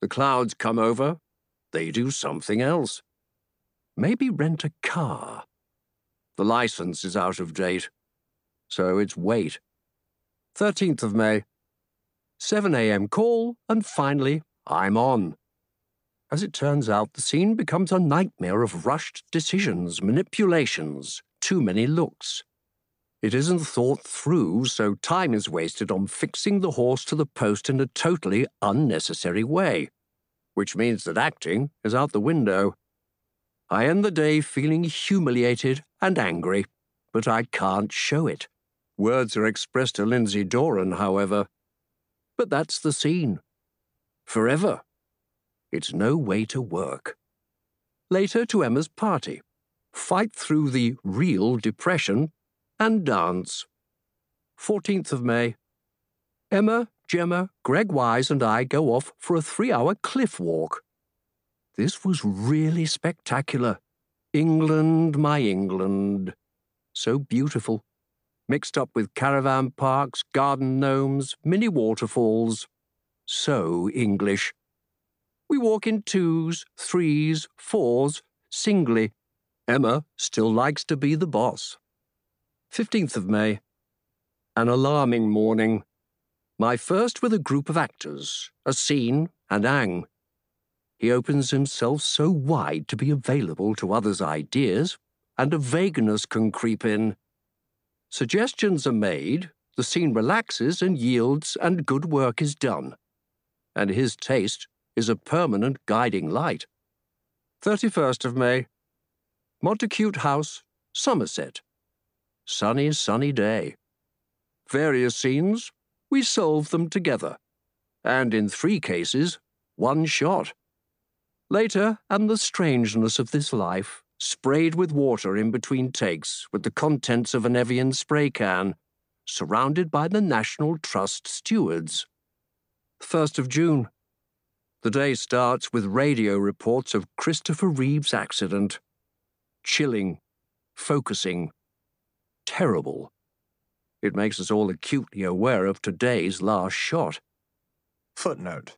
The clouds come over. They do something else. Maybe rent a car. The license is out of date, so it's wait. 13th of May. 7 a.m. call, and finally, I'm on. As it turns out, the scene becomes a nightmare of rushed decisions, manipulations, too many looks. It isn't thought through, so time is wasted on fixing the horse to the post in a totally unnecessary way, which means that acting is out the window. I end the day feeling humiliated and angry, but I can't show it. Words are expressed to Lindsay Doran, however. But that's the scene. Forever. It's no way to work. Later to Emma's party. Fight through the real depression and dance. 14th of May. Emma, Gemma, Greg Wise, and I go off for a three hour cliff walk. This was really spectacular. England, my England. So beautiful. Mixed up with caravan parks, garden gnomes, mini waterfalls. So English. We walk in twos, threes, fours, singly. Emma still likes to be the boss. 15th of May. An alarming morning. My first with a group of actors, a scene, and Ang. He opens himself so wide to be available to others' ideas, and a vagueness can creep in. Suggestions are made, the scene relaxes and yields, and good work is done. And his taste is a permanent guiding light. 31st of May. Montacute House, Somerset. Sunny, sunny day. Various scenes, we solve them together. And in three cases, one shot. Later, and the strangeness of this life, sprayed with water in between takes with the contents of an Evian spray can, surrounded by the National Trust stewards. 1st of June. The day starts with radio reports of Christopher Reeve's accident. Chilling, focusing, terrible. It makes us all acutely aware of today's last shot. Footnote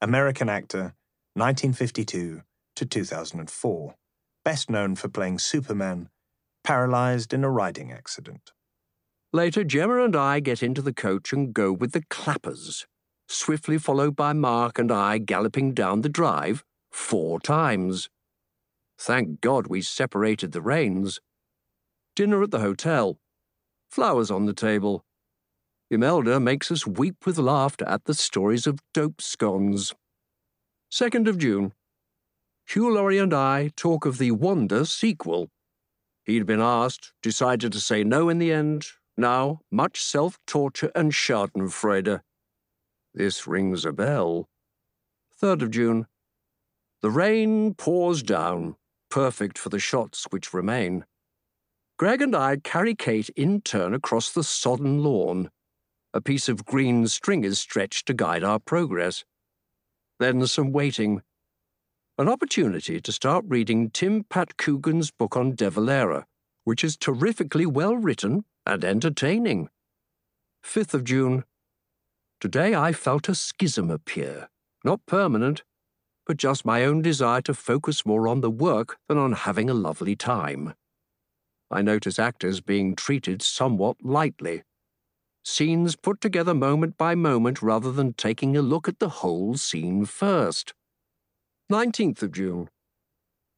American actor, 1952 to 2004. Best known for playing Superman, paralyzed in a riding accident. Later, Gemma and I get into the coach and go with the clappers, swiftly followed by Mark and I galloping down the drive four times. Thank God we separated the reins. Dinner at the hotel. Flowers on the table. Imelda makes us weep with laughter at the stories of dope scones. 2nd of June. Hugh Laurie and I talk of the Wanda sequel. He'd been asked, decided to say no in the end. Now, much self torture and schadenfreude. This rings a bell. 3rd of June. The rain pours down, perfect for the shots which remain. Greg and I carry Kate in turn across the sodden lawn. A piece of green string is stretched to guide our progress. Then some waiting. An opportunity to start reading Tim Pat Coogan's book on De Valera, which is terrifically well written and entertaining. 5th of June. Today I felt a schism appear, not permanent, but just my own desire to focus more on the work than on having a lovely time. I notice actors being treated somewhat lightly. Scenes put together moment by moment rather than taking a look at the whole scene first. 19th of June.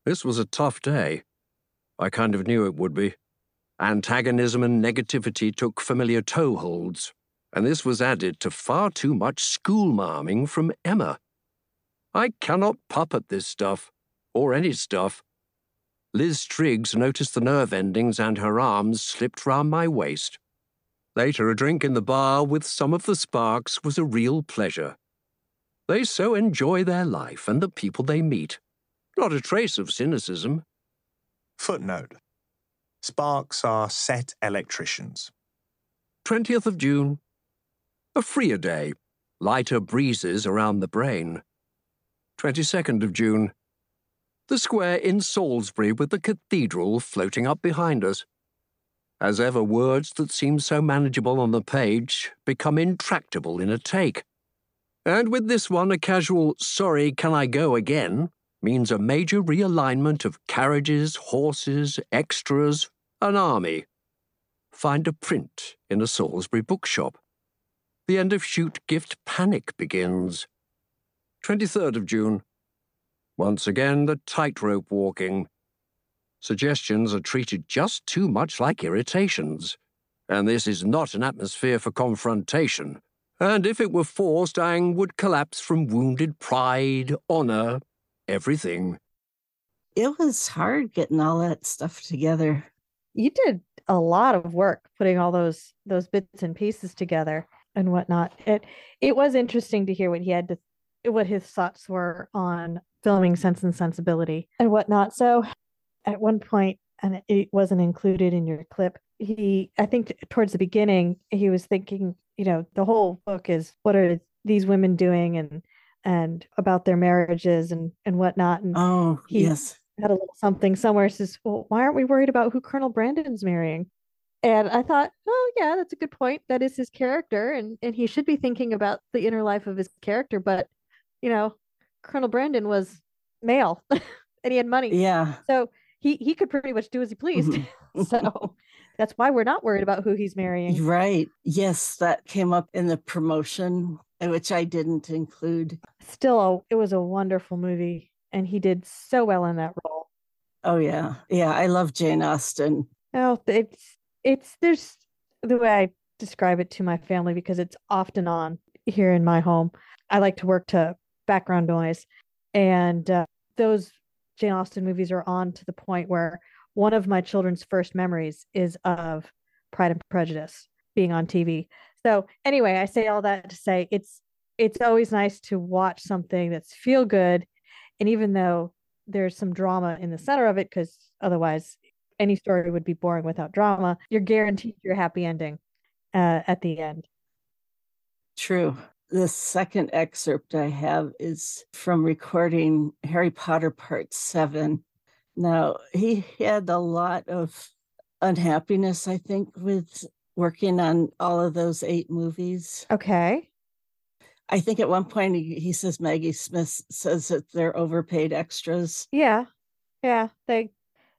This was a tough day. I kind of knew it would be. Antagonism and negativity took familiar toeholds, and this was added to far too much schoolmarming from Emma. I cannot puppet this stuff, or any stuff. Liz Triggs noticed the nerve endings and her arms slipped round my waist. Later, a drink in the bar with some of the sparks was a real pleasure. They so enjoy their life and the people they meet. Not a trace of cynicism. Footnote Sparks are set electricians. 20th of June. A freer day, lighter breezes around the brain. 22nd of June. The square in Salisbury with the cathedral floating up behind us. As ever, words that seem so manageable on the page become intractable in a take. And with this one, a casual, sorry, can I go again, means a major realignment of carriages, horses, extras, an army. Find a print in a Salisbury bookshop. The end of shoot gift panic begins. 23rd of June. Once again, the tightrope walking. Suggestions are treated just too much like irritations. And this is not an atmosphere for confrontation. And if it were forced, Ang would collapse from wounded pride, honor, everything. It was hard getting all that stuff together. You did a lot of work putting all those those bits and pieces together and whatnot. It it was interesting to hear what he had to what his thoughts were on filming Sense and Sensibility and whatnot. So at one point, and it wasn't included in your clip, he, I think towards the beginning, he was thinking, you know, the whole book is what are these women doing and, and about their marriages and, and whatnot. And oh, yes. Had a little something somewhere says, well, why aren't we worried about who Colonel Brandon's marrying? And I thought, oh yeah, that's a good point. That is his character, and and he should be thinking about the inner life of his character. But you know, Colonel Brandon was male and he had money. Yeah. So he he could pretty much do as he pleased. Mm-hmm. so that's why we're not worried about who he's marrying. Right. Yes, that came up in the promotion, which I didn't include. Still, it was a wonderful movie, and he did so well in that role. Oh yeah, yeah. I love Jane Austen. Oh, it's it's there's the way I describe it to my family because it's often on here in my home. I like to work to background noise. And uh, those Jane Austen movies are on to the point where one of my children's first memories is of Pride and Prejudice being on TV. So anyway, I say all that to say it's it's always nice to watch something that's feel good, and even though there's some drama in the center of it, because otherwise any story would be boring without drama, you're guaranteed your happy ending uh, at the end. True. The second excerpt I have is from recording Harry Potter Part 7. Now, he had a lot of unhappiness, I think, with working on all of those eight movies. Okay. I think at one point he, he says Maggie Smith says that they're overpaid extras. Yeah. Yeah. They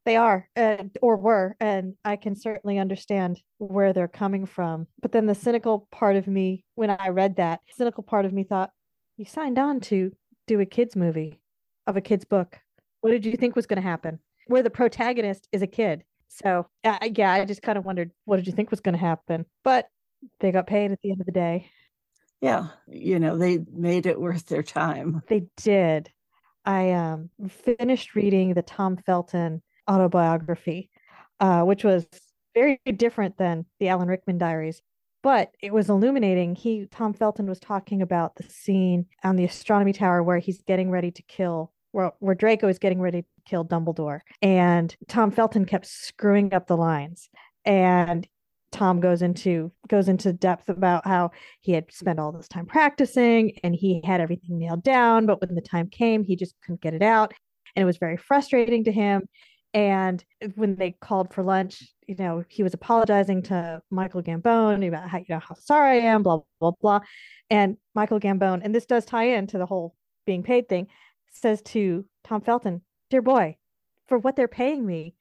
they are uh, or were and i can certainly understand where they're coming from but then the cynical part of me when i read that cynical part of me thought you signed on to do a kids movie of a kids book what did you think was going to happen? Where the protagonist is a kid. So uh, yeah i just kind of wondered what did you think was going to happen? But they got paid at the end of the day. Yeah you know they made it worth their time. They did. I um, finished reading the tom felton autobiography, uh, which was very different than the Alan Rickman diaries. But it was illuminating. He Tom Felton was talking about the scene on the astronomy tower where he's getting ready to kill where, where Draco is getting ready to kill Dumbledore. And Tom Felton kept screwing up the lines. And Tom goes into goes into depth about how he had spent all this time practicing and he had everything nailed down, but when the time came, he just couldn't get it out. And it was very frustrating to him. And when they called for lunch, you know, he was apologizing to Michael Gambon about how, you know, how sorry I am, blah, blah, blah. And Michael Gambon, and this does tie into the whole being paid thing, says to Tom Felton, Dear boy, for what they're paying me,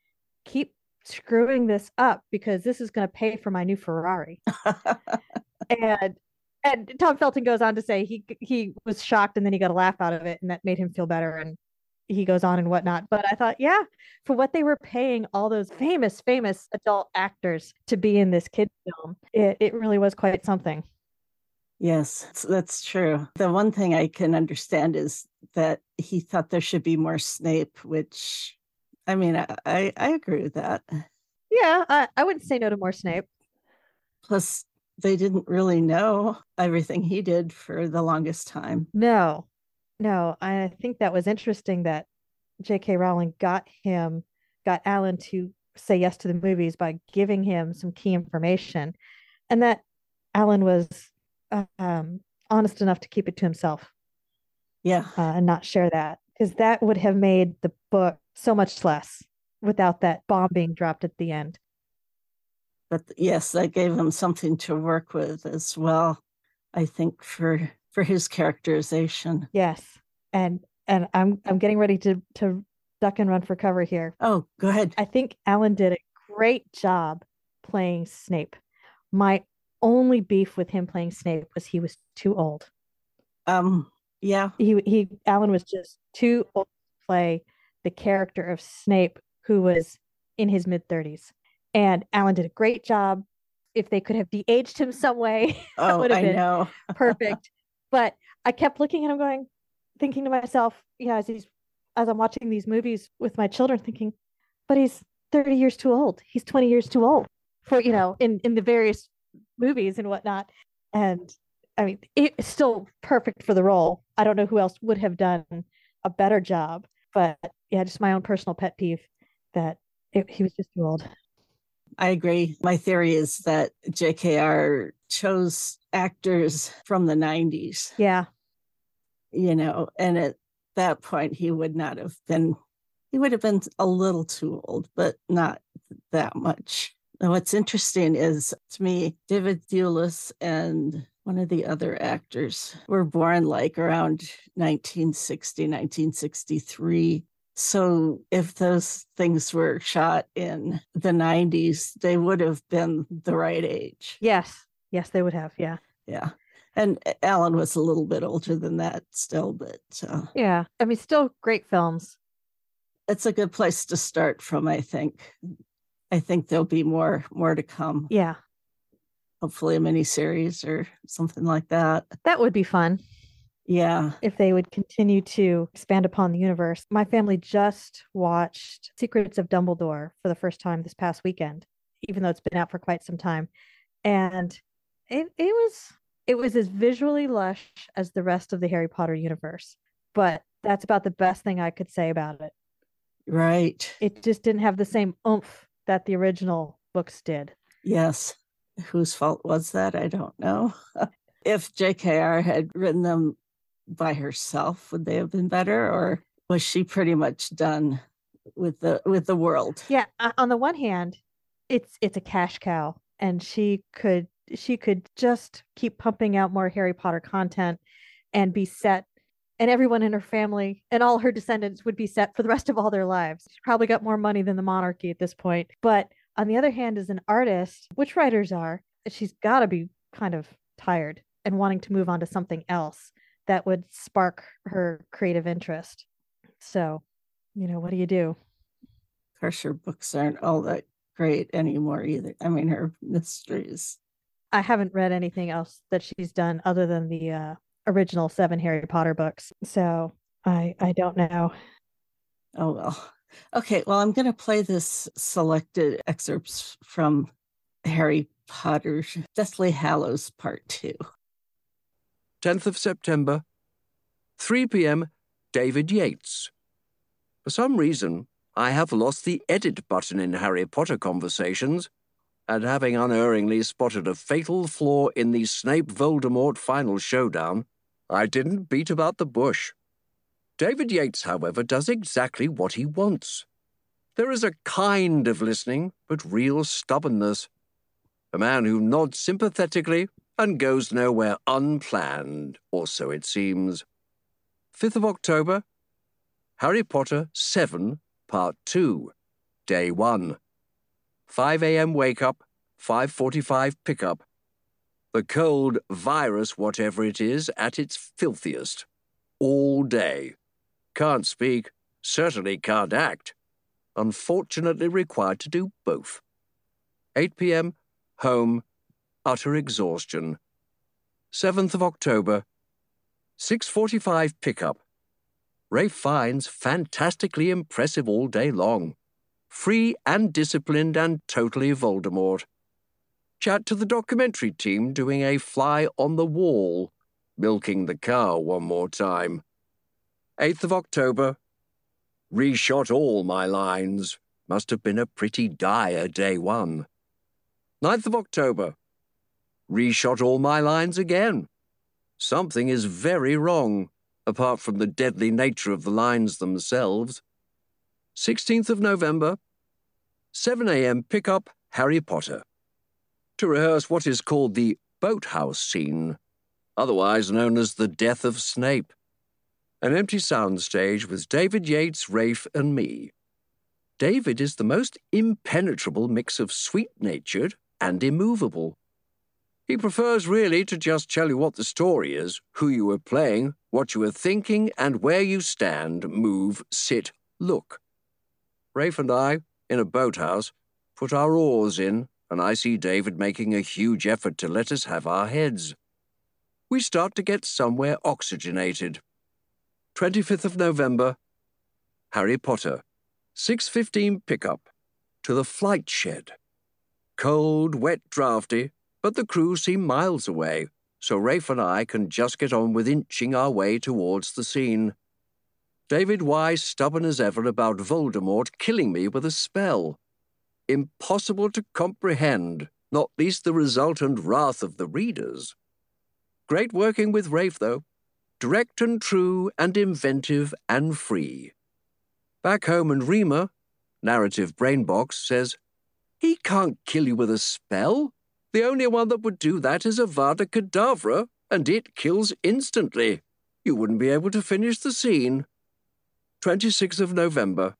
keep screwing this up because this is going to pay for my new Ferrari. and and Tom Felton goes on to say he he was shocked and then he got a laugh out of it and that made him feel better and he goes on and whatnot. But I thought, yeah, for what they were paying all those famous, famous adult actors to be in this kid film, it, it really was quite something. Yes, that's true. The one thing I can understand is that he thought there should be more Snape, which I mean, I, I, I agree with that. Yeah, I, I wouldn't say no to more Snape. Plus, they didn't really know everything he did for the longest time. No, no. I think that was interesting that J.K. Rowling got him, got Alan to say yes to the movies by giving him some key information, and that Alan was um, honest enough to keep it to himself. Yeah, uh, and not share that because that would have made the book so much less without that bomb being dropped at the end. But yes, that gave him something to work with as well. I think for for his characterization. Yes, and and I'm I'm getting ready to to duck and run for cover here. Oh, go ahead. I think Alan did a great job playing Snape. My only beef with him playing Snape was he was too old. Um, yeah. He he Alan was just too old to play the character of Snape, who was in his mid 30s. And Alan did a great job. If they could have de-aged him some way, oh, would have I been know. perfect. But I kept looking at him, going, thinking to myself, you know, as he's as I'm watching these movies with my children, thinking, but he's 30 years too old. He's 20 years too old for, you know, in in the various movies and whatnot. And I mean, it's still perfect for the role. I don't know who else would have done a better job, but yeah, just my own personal pet peeve that it, he was just too old. I agree. My theory is that JKR chose actors from the 90s. Yeah. You know, and at that point, he would not have been, he would have been a little too old, but not that much. And what's interesting is to me, David Thewlis and one of the other actors were born like around 1960, 1963. So if those things were shot in the 90s, they would have been the right age. Yes. Yes, they would have. Yeah. Yeah. And Alan was a little bit older than that still, but uh, yeah. I mean, still great films. It's a good place to start from, I think. I think there'll be more more to come. Yeah hopefully a mini series or something like that. That would be fun. Yeah. If they would continue to expand upon the universe. My family just watched Secrets of Dumbledore for the first time this past weekend, even though it's been out for quite some time. And it it was it was as visually lush as the rest of the Harry Potter universe. But that's about the best thing I could say about it. Right. It just didn't have the same oomph that the original books did. Yes whose fault was that? I don't know. if JKR had written them by herself, would they have been better, or was she pretty much done with the with the world? Yeah. Uh, on the one hand, it's it's a cash cow, and she could she could just keep pumping out more Harry Potter content and be set and everyone in her family and all her descendants would be set for the rest of all their lives. She probably got more money than the monarchy at this point. But on the other hand, as an artist, which writers are, she's got to be kind of tired and wanting to move on to something else that would spark her creative interest. So, you know, what do you do? Of course, her books aren't all that great anymore either. I mean, her mysteries. I haven't read anything else that she's done other than the uh, original seven Harry Potter books. So I I don't know. Oh well. Okay, well, I'm going to play this selected excerpts from Harry Potter's Deathly Hallows Part 2. 10th of September, 3 p.m., David Yates, For some reason, I have lost the edit button in Harry Potter conversations, and having unerringly spotted a fatal flaw in the Snape Voldemort final showdown, I didn't beat about the bush. David Yates, however, does exactly what he wants. There is a kind of listening, but real stubbornness. A man who nods sympathetically and goes nowhere unplanned, or so it seems. 5th of October, Harry Potter 7, Part 2, Day 1. 5 a.m. wake up, 5:45 pickup. The cold virus whatever it is at its filthiest. All day. Can't speak, certainly can't act. Unfortunately required to do both. 8 p.m. home, utter exhaustion. 7th of October, 6:45 pickup. Ralph Fiennes fantastically impressive all day long. Free and disciplined and totally Voldemort. Chat to the documentary team doing a fly on the wall, milking the cow one more time. 8th of October. Reshot all my lines. Must have been a pretty dire day one. 9th of October. Reshot all my lines again. Something is very wrong apart from the deadly nature of the lines themselves. 16th of November, 7 a.m. pickup Harry Potter. To rehearse what is called the boathouse scene, otherwise known as the death of Snape. An empty soundstage with David Yates, Rafe, and me. David is the most impenetrable mix of sweet natured and immovable. He prefers really to just tell you what the story is, who you are playing, what you are thinking, and where you stand, move, sit, look. Rafe and I, in a boathouse, put our oars in, and I see David making a huge effort to let us have our heads. We start to get somewhere oxygenated. 25th of November, Harry Potter, 6.15 pickup, to the flight shed. Cold, wet, drafty, but the crew seem miles away, so Rafe and I can just get on with inching our way towards the scene. David Wise stubborn as ever about Voldemort killing me with a spell. Impossible to comprehend, not least the resultant wrath of the readers. Great working with Rafe, though. Direct and true and inventive and free. Back home and Rima, narrative brainbox, says, He can't kill you with a spell. The only one that would do that is Avada Kedavra, and it kills instantly. You wouldn't be able to finish the scene. 26th of November.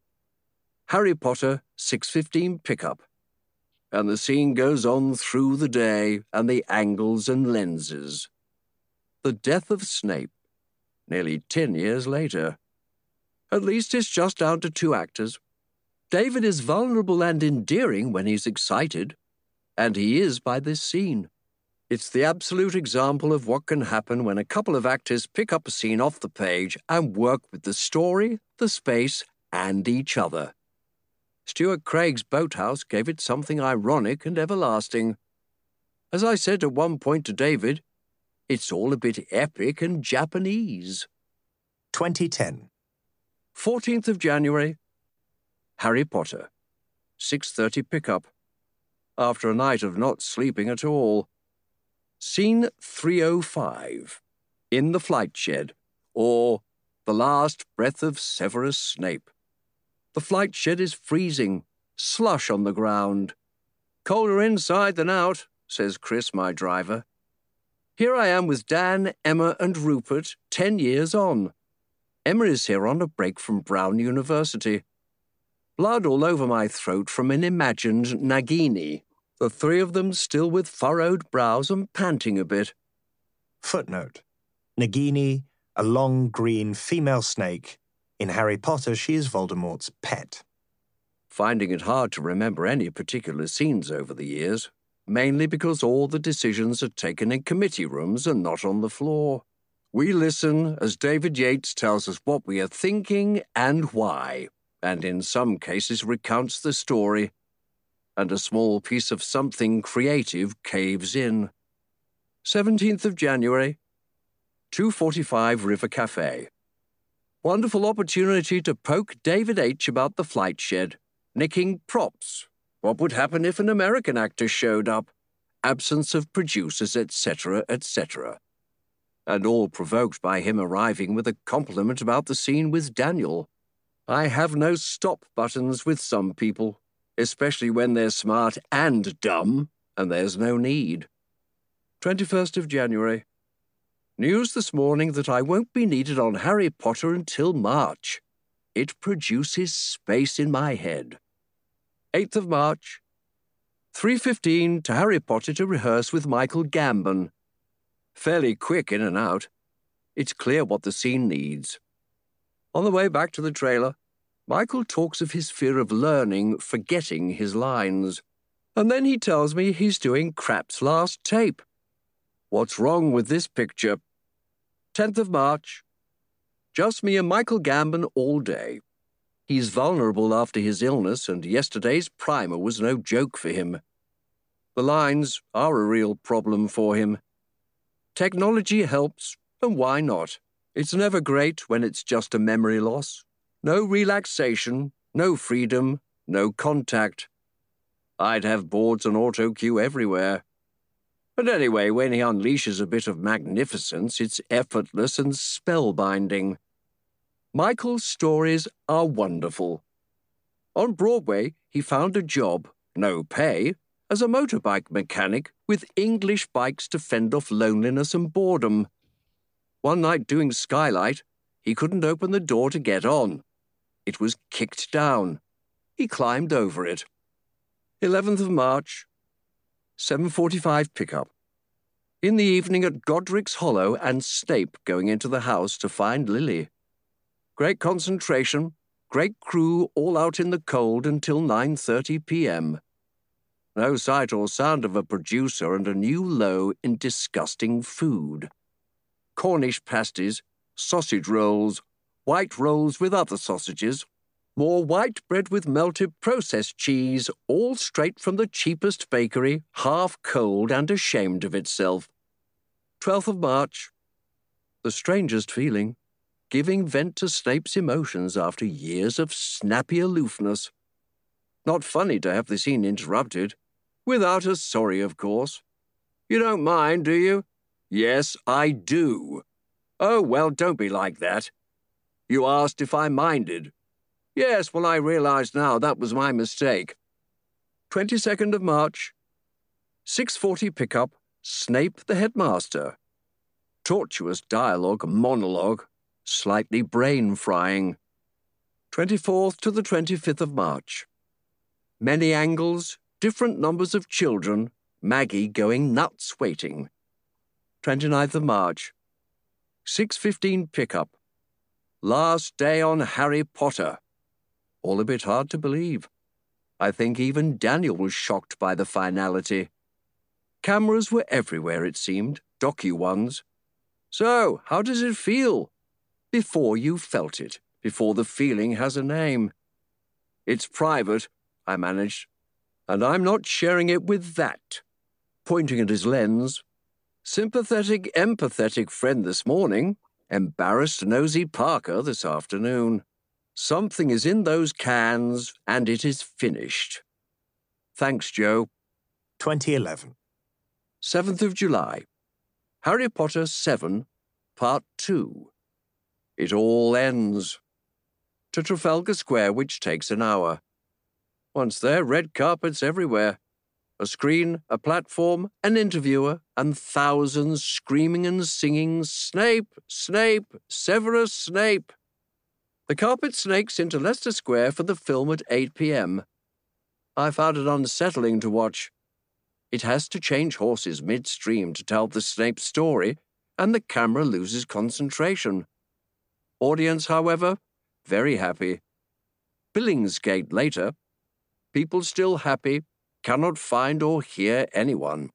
Harry Potter, 6.15 pickup. And the scene goes on through the day and the angles and lenses. The death of Snape, nearly ten years later. At least it's just down to two actors. David is vulnerable and endearing when he's excited and he is by this scene. It's the absolute example of what can happen when a couple of actors pick up a scene off the page and work with the story, the space, and each other. Stuart Craig's Boathouse gave it something ironic and everlasting. As I said at one point to David, it's all a bit epic and Japanese. 2010. 14th of January, Harry Potter. 6.30 pickup after a night of not sleeping at all. Scene 305 In the Flight Shed, or The Last Breath of Severus Snape. The flight shed is freezing, slush on the ground. Colder inside than out, says Chris, my driver. Here I am with Dan, Emma, and Rupert, ten years on. Emma is here on a break from Brown University blood all over my throat from an imagined Nagini, the three of them still with furrowed brows and panting a bit. Footnote Nagini, a long green female snake. In Harry Potter, she is Voldemort's pet. Finding it hard to remember any particular scenes over the years, mainly because all the decisions are taken in committee rooms and not on the floor. We listen as David Yates tells us what we are thinking and why and in some cases recounts the story, and a small piece of something creative caves in. 17th of January, 245 River Cafe. Wonderful opportunity to poke David H. about the flight shed, nicking props. What would happen if an American actor showed up? Absence of producers, etc., etc. And all provoked by him arriving with a compliment about the scene with Daniel. I have no stop buttons with some people, especially when they're smart and dumb, and there's no need. 21st of January. News this morning that I won't be needed on Harry Potter until March. It produces space in my head. 8th of March. 3.15 to Harry Potter to rehearse with Michael Gambon. Fairly quick in and out. It's clear what the scene needs. On the way back to the trailer, Michael talks of his fear of learning, forgetting his lines. And then he tells me he's doing Krapp's last tape. What's wrong with this picture? 10th of March. Just me and Michael Gambon all day. He's vulnerable after his illness, and yesterday's primer was no joke for him. The lines are a real problem for him. Technology helps, and why not? It's never great when it's just a memory loss. No relaxation, no freedom, no contact. I'd have boards and auto cue everywhere. But anyway, when he unleashes a bit of magnificence, it's effortless and spellbinding. Michael's stories are wonderful. On Broadway, he found a job, no pay, as a motorbike mechanic with English bikes to fend off loneliness and boredom. One night doing Skylight, he couldn't open the door to get on. It was kicked down. He climbed over it. 11th of March, 7.45 pickup. In the evening at Godric's Hollow and Snape going into the house to find Lily. Great concentration, great crew all out in the cold until 9.30 p.m. No sight or sound of a producer and a new low in disgusting food. Cornish pasties, sausage rolls, white rolls with other sausages, more white bread with melted processed cheese, all straight from the cheapest bakery, half cold and ashamed of itself. 12th of March. The strangest feeling, giving vent to Snape's emotions after years of snappy aloofness. Not funny to have the scene interrupted. Without a sorry, of course. You don't mind, do you? Yes, I do. Oh, well, don't be like that. You asked if I minded. Yes, well, I realize now that was my mistake. 22nd of March. 6.40 pickup, Snape the headmaster. Tortuous dialogue, monologue, slightly brain-frying. 24th to the 25th of March. Many angles, different numbers of children, Maggie going nuts waiting. 29th of March. 6.15 pickup. Last day on Harry Potter. All a bit hard to believe. I think even Daniel was shocked by the finality. Cameras were everywhere, it seemed, docu ones. So, how does it feel? Before you felt it, before the feeling has a name. It's private, I managed, and I'm not sharing it with that. Pointing at his lens. Sympathetic, empathetic friend this morning, embarrassed nosy Parker this afternoon. Something is in those cans, and it is finished. Thanks, Joe. 2011. 7th of July. Harry Potter 7, Part 2. It all ends. To Trafalgar Square, which takes an hour. Once there, red carpets everywhere. A screen, a platform, an interviewer, and thousands screaming and singing, Snape, Snape, Severus Snape. The carpet snakes into Leicester Square for the film at 8 p.m. I found it unsettling to watch. It has to change horses midstream to tell the Snape story, and the camera loses concentration. Audience, however, very happy. Billingsgate later. People still happy, cannot find or hear anyone.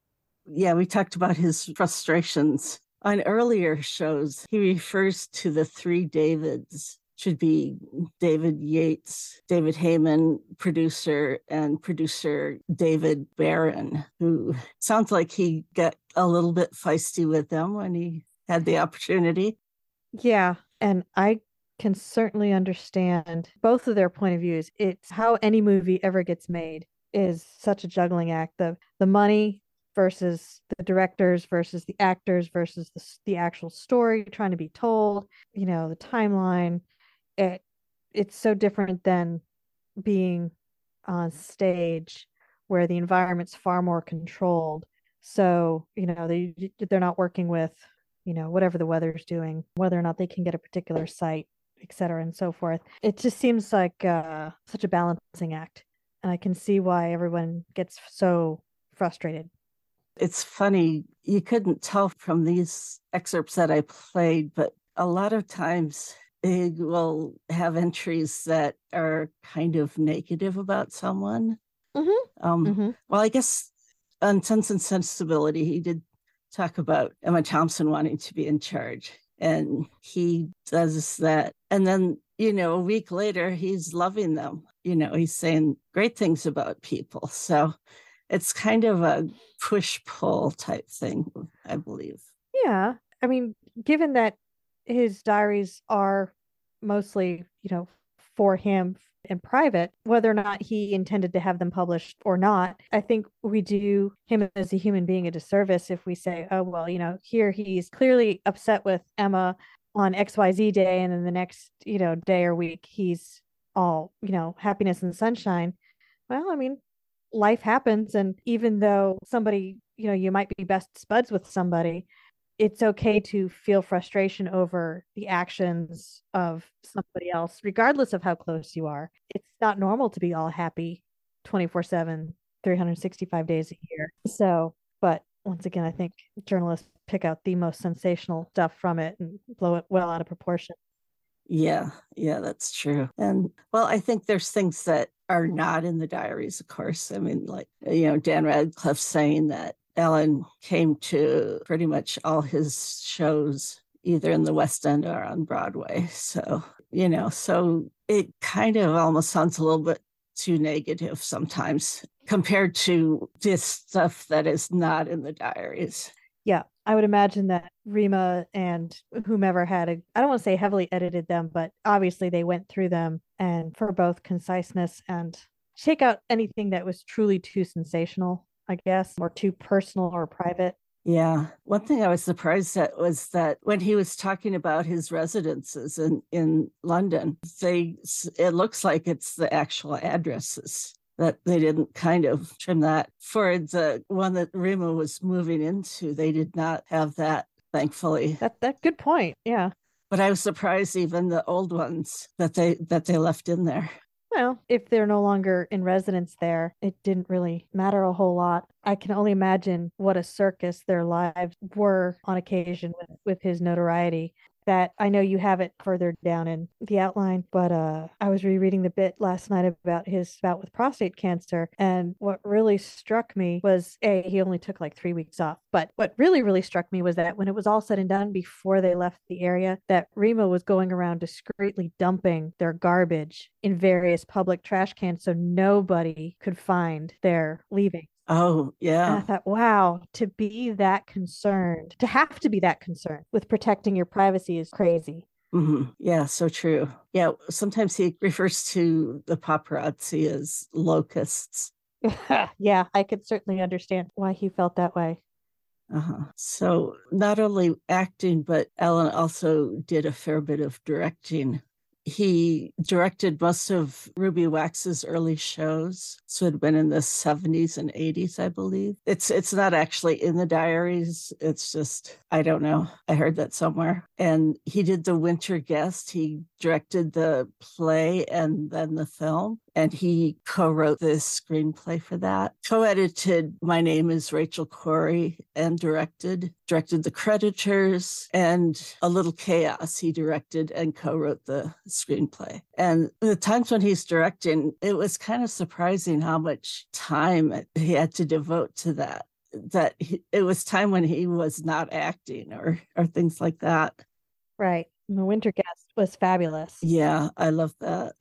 Yeah, we talked about his frustrations. On earlier shows, he refers to the three Davids should be David Yates, David Heyman, producer, and producer David Barron, who sounds like he got a little bit feisty with them when he had the opportunity. Yeah. And I can certainly understand both of their point of views. It's how any movie ever gets made is such a juggling act. The the money versus the directors versus the actors versus the, the actual story trying to be told, you know, the timeline. It it's so different than being on stage where the environment's far more controlled. So, you know, they they're not working with, you know, whatever the weather's doing, whether or not they can get a particular site, et cetera, and so forth. It just seems like uh, such a balancing act. And I can see why everyone gets so frustrated. It's funny, you couldn't tell from these excerpts that I played, but a lot of times it will have entries that are kind of negative about someone. Mm-hmm. Um, mm-hmm. Well, I guess on Sense and Sensibility, he did talk about Emma Thompson wanting to be in charge. And he does that. And then, you know, a week later, he's loving them. You know, he's saying great things about people. So it's kind of a push pull type thing, I believe. Yeah. I mean, given that his diaries are mostly, you know, for him in private, whether or not he intended to have them published or not, I think we do him as a human being a disservice if we say, oh, well, you know, here he's clearly upset with Emma on XYZ day, and then the next, you know, day or week, he's all, you know, happiness and sunshine. Well, I mean, life happens. And even though somebody, you know, you might be best buds with somebody, it's okay to feel frustration over the actions of somebody else, regardless of how close you are. It's not normal to be all happy 24 7, 365 days a year. So, but once again, I think journalists pick out the most sensational stuff from it and blow it well out of proportion. Yeah, yeah, that's true. And well, I think there's things that are not in the diaries, of course. I mean, like, you know, Dan Radcliffe saying that Alan came to pretty much all his shows either in the West End or on Broadway. So, you know, so it kind of almost sounds a little bit too negative sometimes compared to this stuff that is not in the diaries. Yeah, I would imagine that Rima and whomever had a, I don't want to say heavily edited them, but obviously they went through them and for both conciseness and shake out anything that was truly too sensational I guess, or too personal or private. Yeah. One thing I was surprised at was that when he was talking about his residences in, in London, they it looks like it's the actual addresses that they didn't kind of trim that. For the one that Rima was moving into, they did not have that, thankfully. That that good point. Yeah. But I was surprised even the old ones that they that they left in there. Well, if they're no longer in residence there, it didn't really matter a whole lot. I can only imagine what a circus their lives were on occasion with, with his notoriety that I know you have it further down in the outline, but uh, I was rereading the bit last night about his bout with prostate cancer. And what really struck me was A, he only took like three weeks off. But what really, really struck me was that when it was all said and done before they left the area, that Rima was going around discreetly dumping their garbage in various public trash cans so nobody could find their leaving. Oh, yeah. And I thought, wow, to be that concerned, to have to be that concerned with protecting your privacy is crazy. Mm-hmm. Yeah, so true. Yeah, sometimes he refers to the paparazzi as locusts. yeah, I could certainly understand why he felt that way. Uh-huh. So not only acting, but Alan also did a fair bit of directing he directed most of Ruby Wax's early shows. So it had been in the 70s and 80s, I believe. It's it's not actually in the diaries. It's just I don't know. I heard that somewhere. And he did the winter guest. He directed the play and then the film and he co-wrote the screenplay for that. Co-edited My Name is Rachel Corrie and directed directed The Creditors and A Little Chaos. He directed and co-wrote the screenplay. And the times when he's directing, it was kind of surprising how much time he had to devote to that. That he, it was time when he was not acting or or things like that. Right. The Winter Guest was fabulous. Yeah, I love that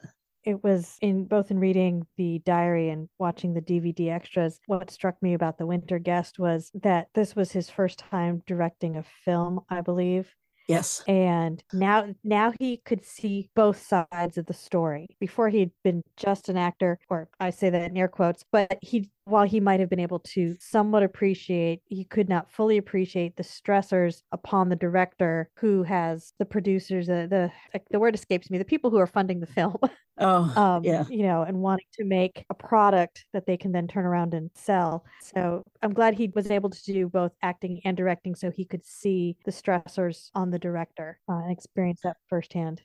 it was in both in reading the diary and watching the DVD extras. What struck me about the winter guest was that this was his first time directing a film, I believe. Yes. And now now he could see both sides of the story. Before he'd been just an actor, or I say that in air quotes, but he while he might have been able to somewhat appreciate, he could not fully appreciate the stressors upon the director who has the producers, the the, the word escapes me, the people who are funding the film. Oh, um, yeah. You know, and wanting to make a product that they can then turn around and sell. So I'm glad he was able to do both acting and directing so he could see the stressors on the director uh, and experience that firsthand.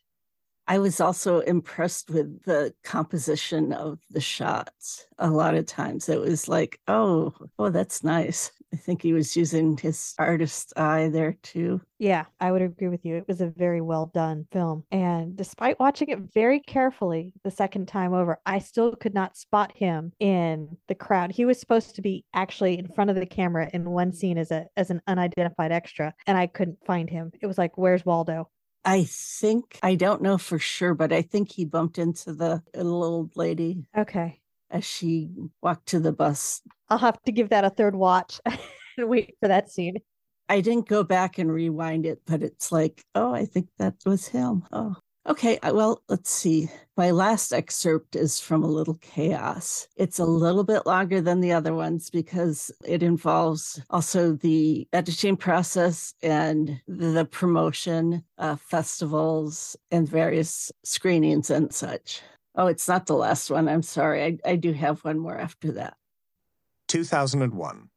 I was also impressed with the composition of the shots. A lot of times it was like, oh, oh, that's nice. I think he was using his artist's eye there too. Yeah, I would agree with you. It was a very well done film. And despite watching it very carefully the second time over, I still could not spot him in the crowd. He was supposed to be actually in front of the camera in one scene as a as an unidentified extra, and I couldn't find him. It was like, where's Waldo? I think I don't know for sure, but I think he bumped into the uh, little old lady. Okay. As she walked to the bus. I'll have to give that a third watch and wait for that scene. I didn't go back and rewind it, but it's like, oh, I think that was him. Oh. Okay, well, let's see. My last excerpt is from A Little Chaos. It's a little bit longer than the other ones because it involves also the editing process and the promotion, festivals, and various screenings and such. Oh, it's not the last one. I'm sorry. I, I do have one more after that. 2001.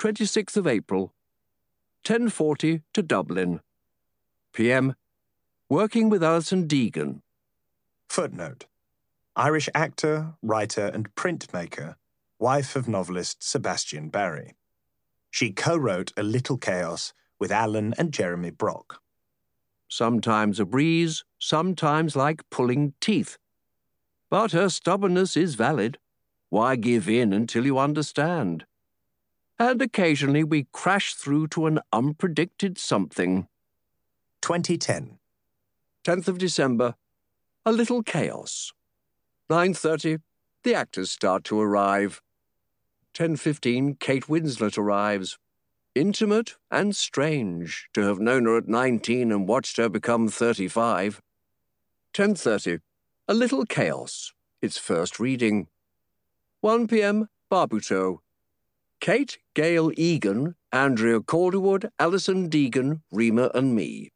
26th of April, 1040 to Dublin. PM working with Alison Deegan. Footnote Irish actor, writer, and printmaker, wife of novelist Sebastian Barry. She co wrote A Little Chaos with Alan and Jeremy Brock. Sometimes a breeze, sometimes like pulling teeth. But her stubbornness is valid. Why give in until you understand? And occasionally we crash through to an unpredicted something. 2010. 10th of December, a little chaos. 9.30, the actors start to arrive. 10.15, Kate Winslet arrives. Intimate and strange to have known her at 19 and watched her become 35. 10.30, a little chaos. Its first reading. 1 p.m., Barbuto. Kate, Gail Egan, Andrea Calderwood, Alison Deegan, Rima and me.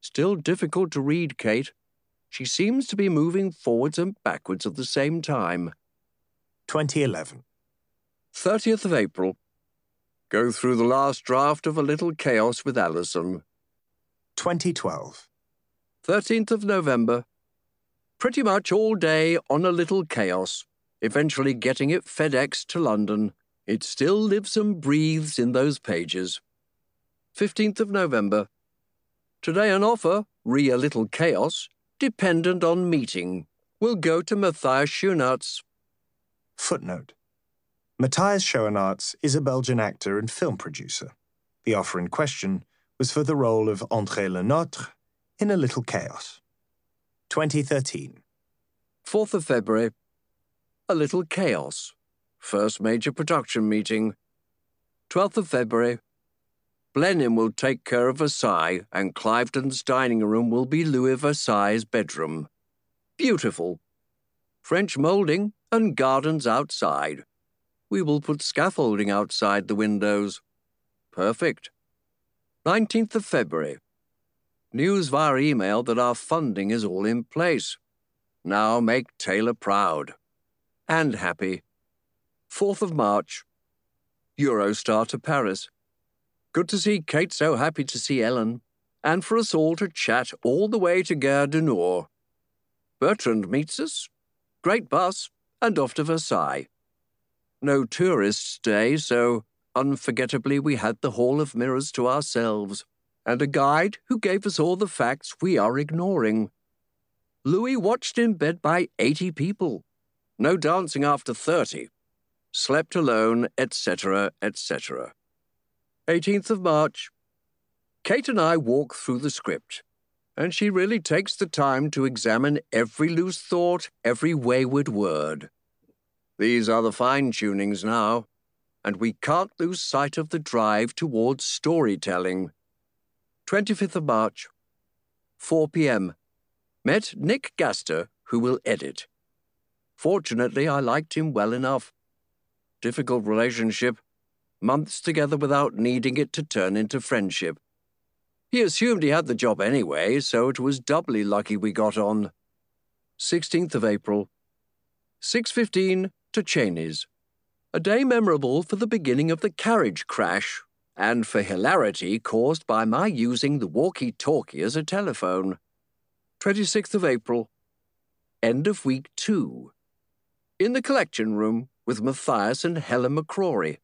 Still difficult to read, Kate. She seems to be moving forwards and backwards at the same time. 2011. 30th of April. Go through the last draft of A Little Chaos with Alison. 2012. 13th of November. Pretty much all day on A Little Chaos, eventually getting it FedEx to London. It still lives and breathes in those pages. 15th of November. Today an offer, re a little chaos, dependent on meeting, will go to Matthias Schoenaerts. Footnote. Matthias Schoenaerts is a Belgian actor and film producer. The offer in question was for the role of André Le Nôtre in A Little Chaos. 2013. 4th of February. A Little Chaos. First major production meeting. 12th of February. Blenheim will take care of Versailles, and Cliveden dining room will be Louis Versailles' bedroom. Beautiful. French moulding and gardens outside. We will put scaffolding outside the windows. Perfect. 19th of February. News via email that our funding is all in place. Now make Taylor proud. And happy. 4th of March. Eurostar to Paris. Good to see Kate so happy to see Ellen, and for us all to chat all the way to Gare du Nord. Bertrand meets us. Great bus, and off to Versailles. No tourists today, so unforgettably we had the Hall of Mirrors to ourselves, and a guide who gave us all the facts we are ignoring. Louis watched in bed by 80 people. No dancing after 30. Slept alone, etc., etc. 18th of March. Kate and I walk through the script, and she really takes the time to examine every loose thought, every wayward word. These are the fine tunings now, and we can't lose sight of the drive towards storytelling. 25th of March, 4 p.m. Met Nick Gaster, who will edit. Fortunately, I liked him well enough. Difficult relationship, months together without needing it to turn into friendship. He assumed he had the job anyway, so it was doubly lucky we got on. 16th of April, 6.15 to Chenies. A day memorable for the beginning of the carriage crash and for hilarity caused by my using the walkie-talkie as a telephone. 26th of April, end of week two. In the collection room with Matthias and Helen McCrory.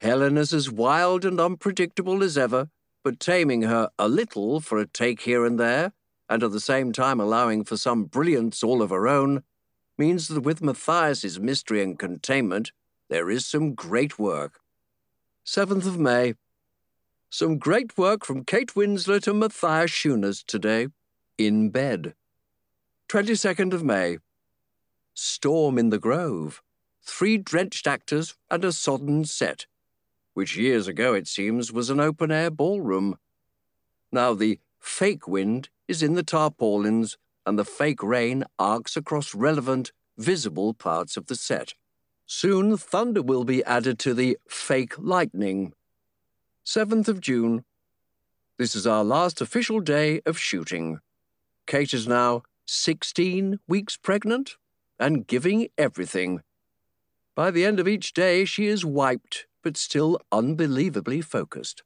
Helen is as wild and unpredictable as ever, but taming her a little for a take here and there, and at the same time allowing for some brilliance all of her own, means that with Matthias's mystery and containment, there is some great work. 7th of May. Some great work from Kate Winslet and Matthias Schoenaerts today, in bed. 22nd of May. Storm in the Grove. Three drenched actors and a sodden set, which years ago, it seems, was an open air ballroom. Now the fake wind is in the tarpaulins and the fake rain arcs across relevant, visible parts of the set. Soon, thunder will be added to the fake lightning. 7th of June. This is our last official day of shooting. Kate is now 16 weeks pregnant and giving everything. By the end of each day, she is wiped, but still unbelievably focused.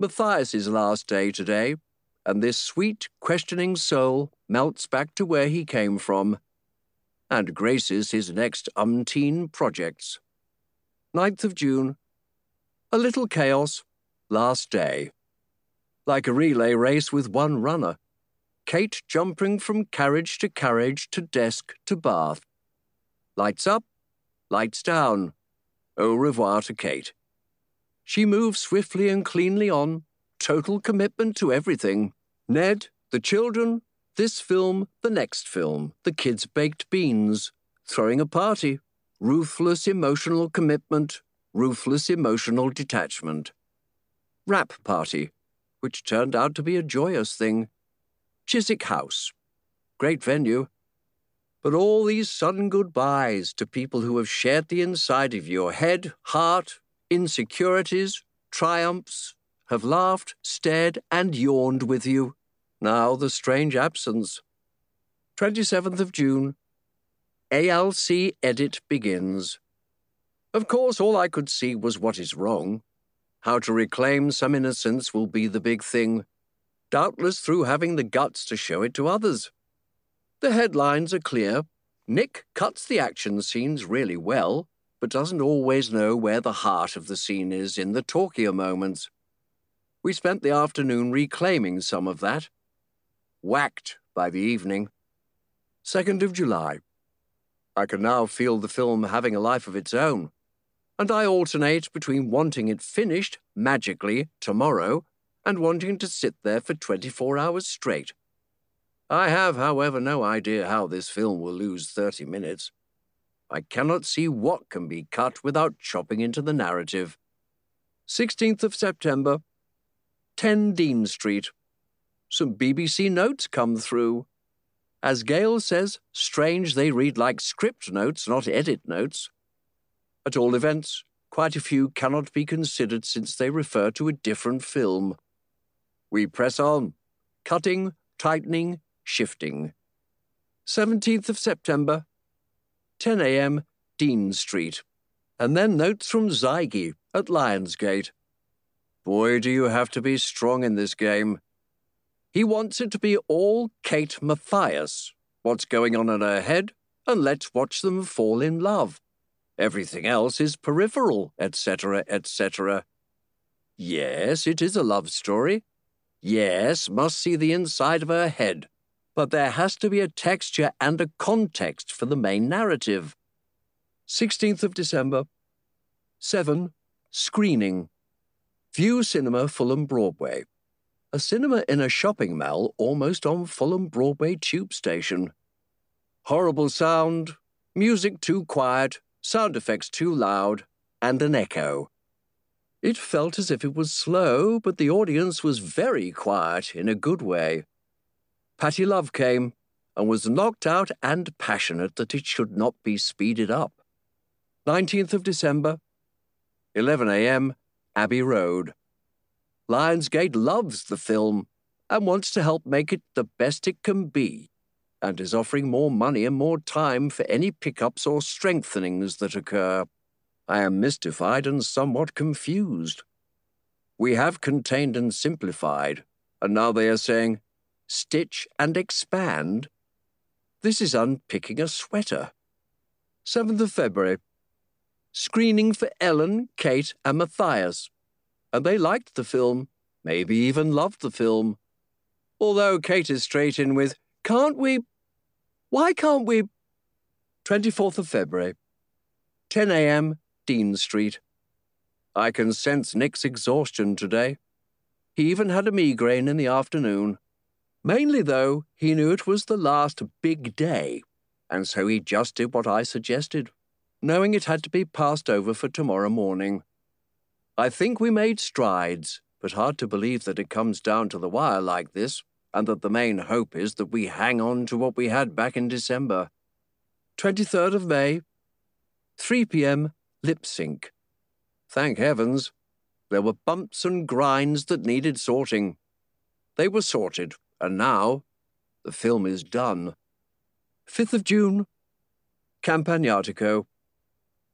Matthias's last day today, and this sweet, questioning soul melts back to where he came from and graces his next umpteen projects. 9th of June. A little chaos. Last day. Like a relay race with one runner. Kate jumping from carriage to carriage to desk to bath. Lights up, lights down. Au revoir to Kate. She moves swiftly and cleanly on, total commitment to everything. Ned, the children, this film, the next film, the kids' baked beans, throwing a party, ruthless emotional commitment, ruthless emotional detachment. Wrap party, which turned out to be a joyous thing. Chiswick House, great venue. But all these sudden goodbyes to people who have shared the inside of your head, heart, insecurities, triumphs, have laughed, stared, and yawned with you. Now the strange absence. 27th of June. ALC edit begins. Of course, all I could see was what is wrong. How to reclaim some innocence will be the big thing, doubtless through having the guts to show it to others. The headlines are clear. Nick cuts the action scenes really well, but doesn't always know where the heart of the scene is in the talkier moments. We spent the afternoon reclaiming some of that whacked by the evening. 2nd of July. I can now feel the film having a life of its own, and I alternate between wanting it finished magically tomorrow and wanting to sit there for 24 hours straight. I have, however, no idea how this film will lose 30 minutes. I cannot see what can be cut without chopping into the narrative. 16th of September, 10 Dean Street, some BBC notes come through. As Gail says, strange they read like script notes, not edit notes. At all events, quite a few cannot be considered since they refer to a different film. We press on, cutting, tightening, shifting. 17th of September, 10 a.m., Dean Street. And then notes from Zeige at Lionsgate. Boy, do you have to be strong in this game. He wants it to be all Kate Matthias, what's going on in her head, and let's watch them fall in love. Everything else is peripheral, etc., etc. Yes, it is a love story. Yes, must see the inside of her head. But there has to be a texture and a context for the main narrative. 16th of December. 7. Screening. Vue Cinema, Fulham Broadway a cinema in a shopping mall almost on Fulham Broadway tube station. Horrible sound, music too quiet, sound effects too loud, and an echo. It felt as if it was slow, but the audience was very quiet in a good way. Patty Love came and was knocked out and passionate that it should not be speeded up. 19th of December, 11 a.m., Abbey Road. Lionsgate loves the film and wants to help make it the best it can be, and is offering more money and more time for any pickups or strengthenings that occur. I am mystified and somewhat confused. We have contained and simplified, and now they are saying, stitch and expand. This is unpicking a sweater. 7th of February. Screening for Ellen, Kate, and Matthias. And they liked the film, maybe even loved the film. Although Kate is straight in with, can't we? Why can't we? 24th of February. 10 a.m. Dean Street. I can sense Nick's exhaustion today. He even had a migraine in the afternoon. Mainly, though, he knew it was the last big day, and so he just did what I suggested, knowing it had to be passed over for tomorrow morning. I think we made strides, but hard to believe that it comes down to the wire like this, and that the main hope is that we hang on to what we had back in December. 23rd of May, 3 p.m lip sync. Thank heavens, there were bumps and grinds that needed sorting. They were sorted, and now the film is done. 5th of June, Campagnatico.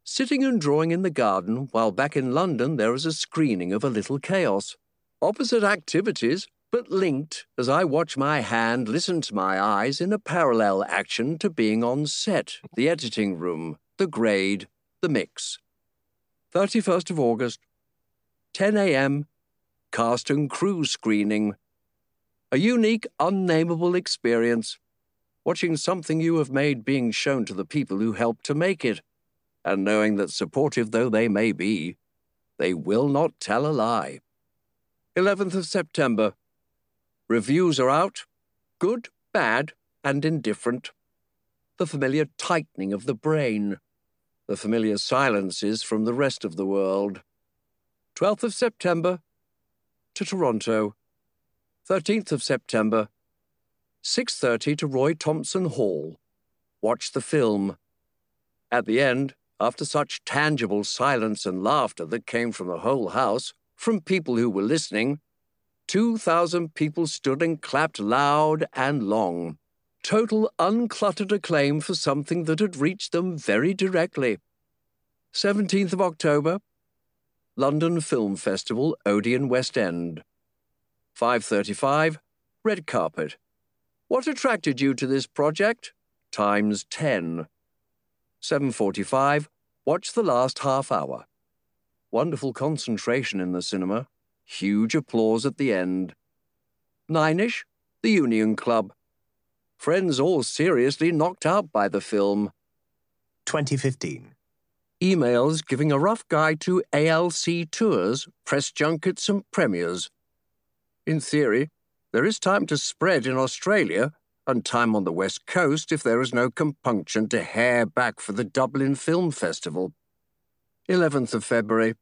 Sitting and drawing in the garden while back in London there is a screening of A Little Chaos. Opposite activities, but linked as I watch my hand listen to my eyes in a parallel action to being on set, the editing room, the grade, the mix. 31st of August, 10 a.m., cast and crew screening. A unique, unnameable experience. Watching something you have made being shown to the people who helped to make it, and knowing that supportive though they may be, they will not tell a lie. 11th of September. Reviews are out. Good, bad, and indifferent. The familiar tightening of the brain the familiar silences from the rest of the world. 12th of September to Toronto. 13th of September, 6.30 to Roy Thomson Hall. Watch the film. At the end, after such tangible silence and laughter that came from the whole house, from people who were listening, 2,000 people stood and clapped loud and long total uncluttered acclaim for something that had reached them very directly. 17th of October, London Film Festival, Odeon West End. 5.35, Red Carpet. What attracted you to this project? Times 10. 7.45, watch the last half hour. Wonderful concentration in the cinema. Huge applause at the end. Nine-ish, the Union Club. Friends all seriously knocked out by the film. 2015. Emails giving a rough guide to ALC tours, press junkets, and premieres. In theory, there is time to spread in Australia and time on the West Coast if there is no compunction to hare back for the Dublin Film Festival. 11th of February.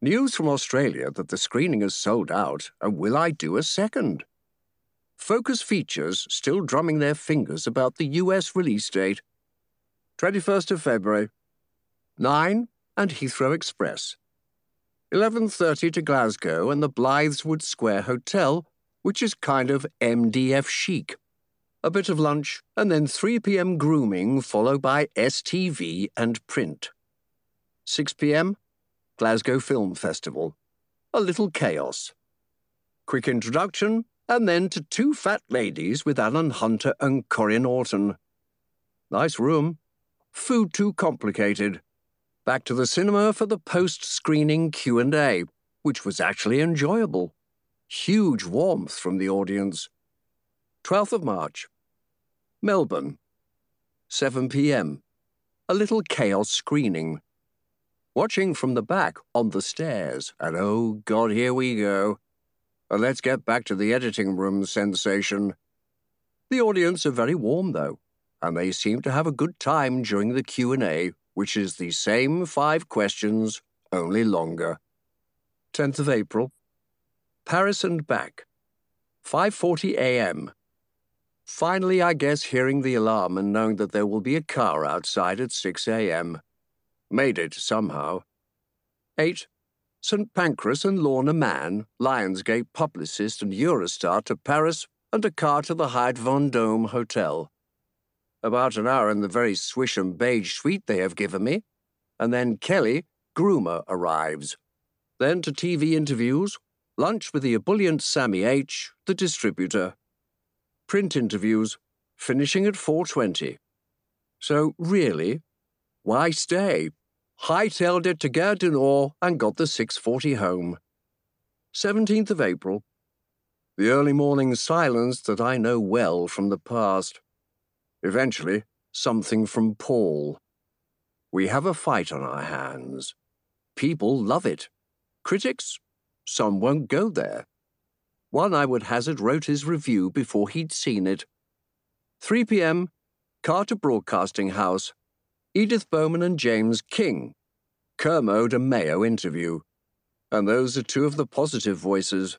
News from Australia that the screening is sold out, and will I do a second? Focus Features still drumming their fingers about the US release date. 21st of February. 9 and Heathrow Express. 11.30 to Glasgow and the Blythswood Square Hotel, which is kind of MDF chic. A bit of lunch, and then 3 p.m. grooming, followed by STV and print. 6 p.m. Glasgow Film Festival. A little chaos. Quick introduction, and then to Two Fat Ladies with Alan Hunter and Corey Norton. Nice room. Food too complicated. Back to the cinema for the post-screening Q&A, which was actually enjoyable. Huge warmth from the audience. 12th of March. Melbourne. 7 p.m. A little chaos screening. Watching from the back on the stairs, and oh God, here we go. Uh, let's get back to the editing room sensation. The audience are very warm, though, and they seem to have a good time during the Q&A, which is the same five questions, only longer. 10th of April. Paris and back. 5:40 a.m. Finally, I guess hearing the alarm and knowing that there will be a car outside at 6 a.m. Made it somehow. 8. St. Pancras and Lorna Mann, Lionsgate publicist and Eurostar to Paris and a car to the Hyatt Vendôme Hotel. About an hour in the very swish and beige suite they have given me, and then Kelly, groomer, arrives. Then to TV interviews, lunch with the ebullient Sammy H., the distributor. Print interviews, finishing at 4.20. So, really, why stay? Hightailed it to Gare du Nord and got the 6.40 home. 17th of April. The early morning silence that I know well from the past. Eventually, something from Paul. We have a fight on our hands. People love it. Critics, some won't go there. One, I would hazard, wrote his review before he'd seen it. 3 p.m., Carter Broadcasting House, Edith Bowman and James King. Kermode and Mayo interview. And those are two of the positive voices.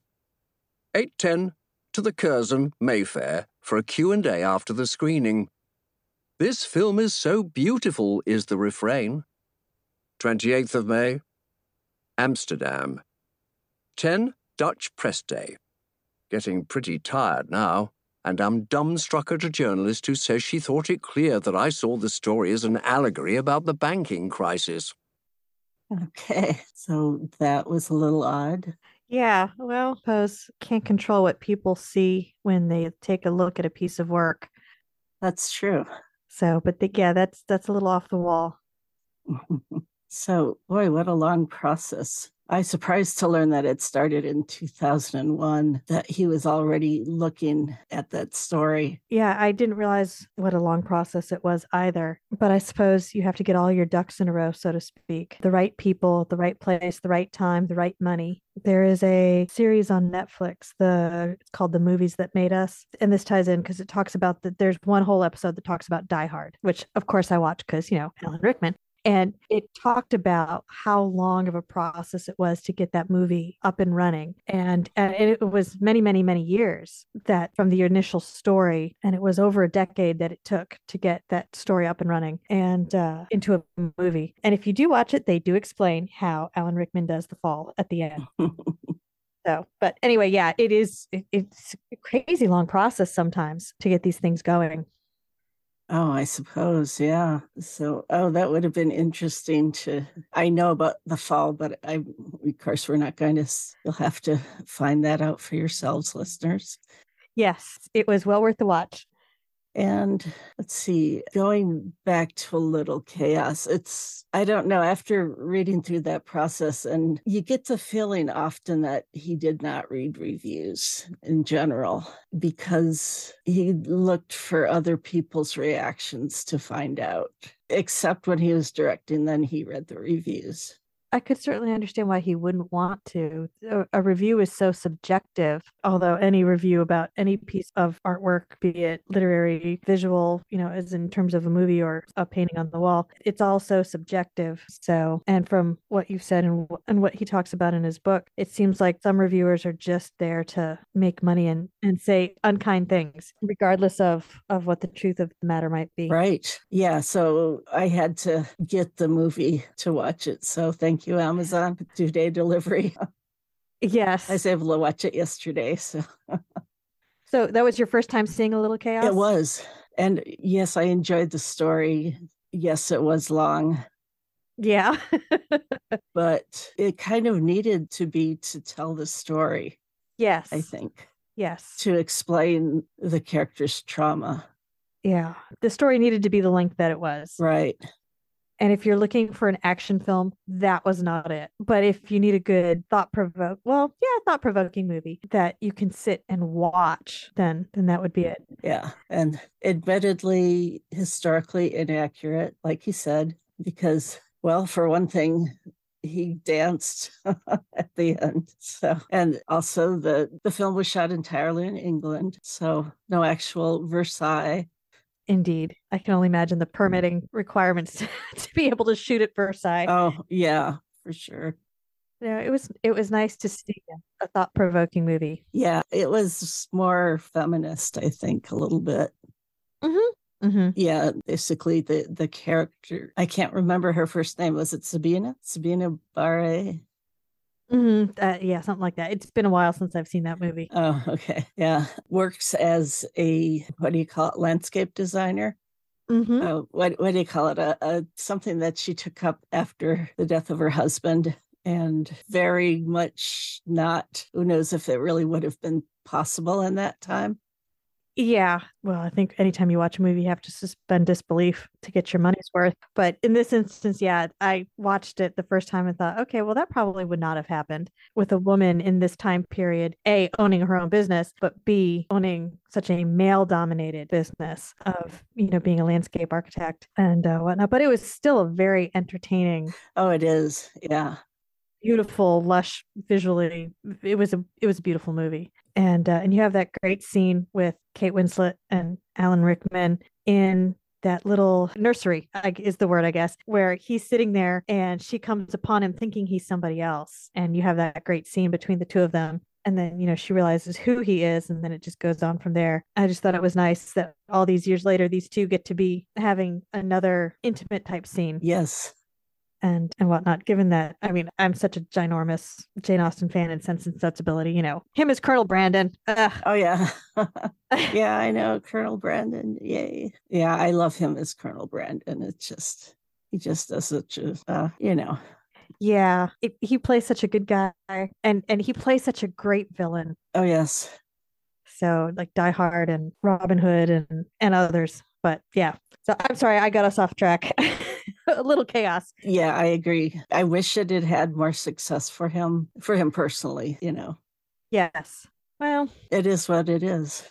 8.10 to the Curzon, Mayfair, for a Q&A after the screening. This film is so beautiful, is the refrain. 28th of May, Amsterdam. 10 Dutch Press Day. Getting pretty tired now, and I'm dumbstruck at a journalist who says she thought it clear that I saw the story as an allegory about the banking crisis. Okay, so that was a little odd. Yeah, well, suppose can't control what people see when they take a look at a piece of work. That's true. So, but the, yeah, that's that's a little off the wall. so, boy, what a long process. I was surprised to learn that it started in 2001, that he was already looking at that story. Yeah, I didn't realize what a long process it was either. But I suppose you have to get all your ducks in a row, so to speak the right people, the right place, the right time, the right money. There is a series on Netflix, the it's called The Movies That Made Us. And this ties in because it talks about that there's one whole episode that talks about Die Hard, which of course I watch because, you know, Alan Rickman. And it talked about how long of a process it was to get that movie up and running. And, and it was many, many, many years that from the initial story, and it was over a decade that it took to get that story up and running and uh, into a movie. And if you do watch it, they do explain how Alan Rickman does the fall at the end. so, but anyway, yeah, it is, it, it's a crazy long process sometimes to get these things going. Oh, I suppose, yeah. So, oh, that would have been interesting to. I know about the fall, but I, of course, we're not going to. You'll have to find that out for yourselves, listeners. Yes, it was well worth the watch. And let's see, going back to a little chaos, it's, I don't know, after reading through that process, and you get the feeling often that he did not read reviews in general because he looked for other people's reactions to find out, except when he was directing, then he read the reviews. I could certainly understand why he wouldn't want to. A, a, review is so subjective, although any review about any mm-hmm. piece of artwork, be it literary, visual, you know, as in terms of a movie or a painting on the wall, it's all so subjective. So, and from what you've said and, and what he talks about in his book, it seems like some reviewers are just there to make money and, and say unkind things, regardless of, of what the truth of the matter might be. Right. Yeah. So I had to get the movie to watch it. So thank you, Amazon, two day delivery. Yes. I was able to watch it yesterday. So So that was your first time seeing a little chaos? It was. And yes, I enjoyed the story. Yes, it was long. Yeah. but it kind of needed to be to tell the story. Yes. I think. Yes. To explain the character's trauma. Yeah. The story needed to be the length that it was. Right. And if you're looking for an action film, that was not it. But if you need a good thought provoke, well, yeah, thought provoking movie that you can sit and watch, then then that would be it. Yeah. And admittedly historically inaccurate, like he said, because well, for one thing, he danced at the end. So, and also the the film was shot entirely in England, so no actual Versailles. Indeed. I can only imagine the permitting requirements to, to be able to shoot at Versailles. Oh, yeah, for sure. you know, it was it was nice to see a thought provoking movie. Yeah, it was more feminist, I think, a little bit. Mm-hmm. Mm-hmm. Yeah, basically the the character. I can't remember her first name. Was it Sabina? Sabina Barre. Mm-hmm. Uh, yeah, something like that. It's been a while since I've seen that movie. Oh, okay. Yeah, works as a what do you call it? Landscape designer. Mm-hmm. Uh, what what do you call it? A, a something that she took up after the death of her husband, and very much not. Who knows if it really would have been possible in that time? Yeah. Well, I think anytime you watch a movie, you have to suspend disbelief to get your money's worth. But in this instance, yeah, I watched it the first time and thought, okay, well, that probably would not have happened with a woman in this time period, A, owning her own business, but B, owning such a male dominated business of, you know, being a landscape architect and uh, whatnot. But it was still a very entertaining. Oh, it is. Yeah beautiful lush visually. It was a it was a beautiful movie. And uh, and you have that great scene with Kate Winslet and Alan Rickman in that little nursery is the word I guess where he's sitting there and she comes upon him thinking he's somebody else. And you have that great scene between the two of them. And then you know she realizes who he is and then it just goes on from there. I just thought it was nice that all these years later these two get to be having another intimate type scene. Yes and and whatnot. Given that, I mean, I'm such a ginormous Jane Austen fan in Sense and Sensibility. You know, him as Colonel Brandon. Ugh. Oh yeah, yeah, I know Colonel Brandon. Yay, yeah, I love him as Colonel Brandon. It's just he just does such a, uh, you know. Yeah, it, he plays such a good guy, and and he plays such a great villain. Oh yes. So like Die Hard and Robin Hood and and others. But yeah, so I'm sorry I got us off track. a little chaos. Yeah, I agree. I wish it had had more success for him, for him personally, you know. Yes. Well, it is what it is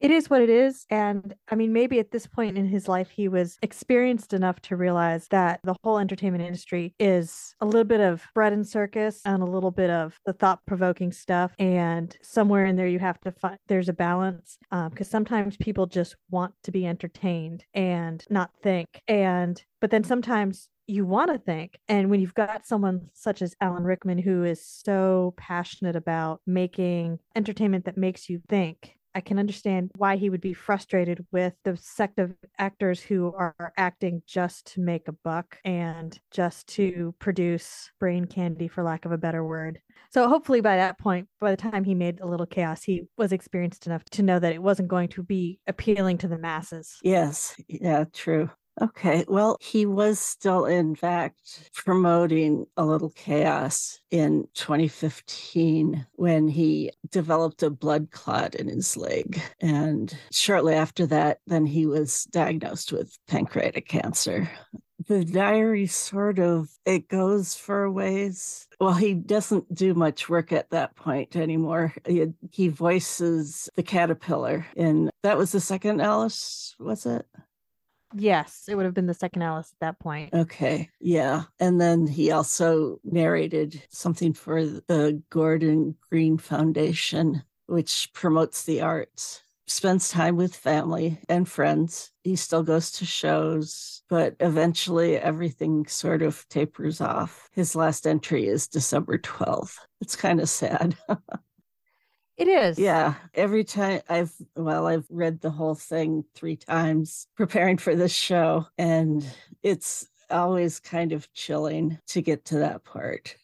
it is what it is. And I mean, maybe at this point in his life, he was experienced enough to realize that the whole entertainment industry is a little bit of bread and circus and a little bit of the thought provoking stuff. And somewhere in there, you have to find there's a balance because um, sometimes people just want to be entertained and not think. And but then sometimes you want to think. And when you've got someone such as Alan Rickman, who is so passionate about making entertainment that makes you think, I can understand why he would be frustrated with the sect of actors who are acting just to make a buck and just to produce brain candy, for lack of a better word. So, hopefully, by that point, by the time he made a little chaos, he was experienced enough to know that it wasn't going to be appealing to the masses. Yes. Yeah, true. Okay. Well, he was still, in fact, promoting a little chaos in 2015 when he developed a blood clot in his leg. And shortly after that, then he was diagnosed with pancreatic cancer. The diary sort of it goes for a ways. Well, he doesn't do much work at that point anymore. He, he voices the caterpillar in that was the second Alice, was it? Yes, it would have been the second Alice at that point. Okay. Yeah. And then he also narrated something for the Gordon Green Foundation, which promotes the arts. Spends time with family and friends. He still goes to shows, but eventually everything sort of tapers off. His last entry is December 12th. It's kind of sad. It is. Yeah. Every time I've, well, I've read the whole thing three times preparing for this show, and it's always kind of chilling to get to that part.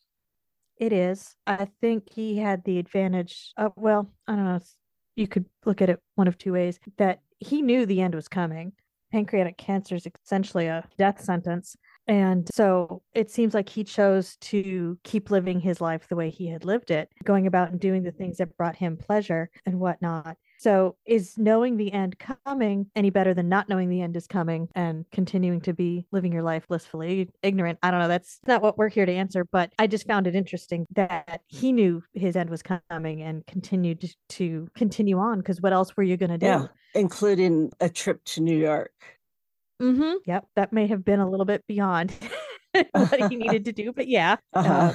It is. I think he had the advantage of, well, I don't know. You could look at it one of two ways that he knew the end was coming. Pancreatic cancer is essentially a death sentence. And so it seems like he chose to keep living his life the way he had lived it, going about and doing the things that brought him pleasure and whatnot. So, is knowing the end coming any better than not knowing the end is coming and continuing to be living your life blissfully ignorant? I don't know. That's not what we're here to answer, but I just found it interesting that he knew his end was coming and continued to continue on because what else were you going to do? Yeah, including a trip to New York. Mm-hmm. Yep, that may have been a little bit beyond what he needed to do, but yeah, uh-huh.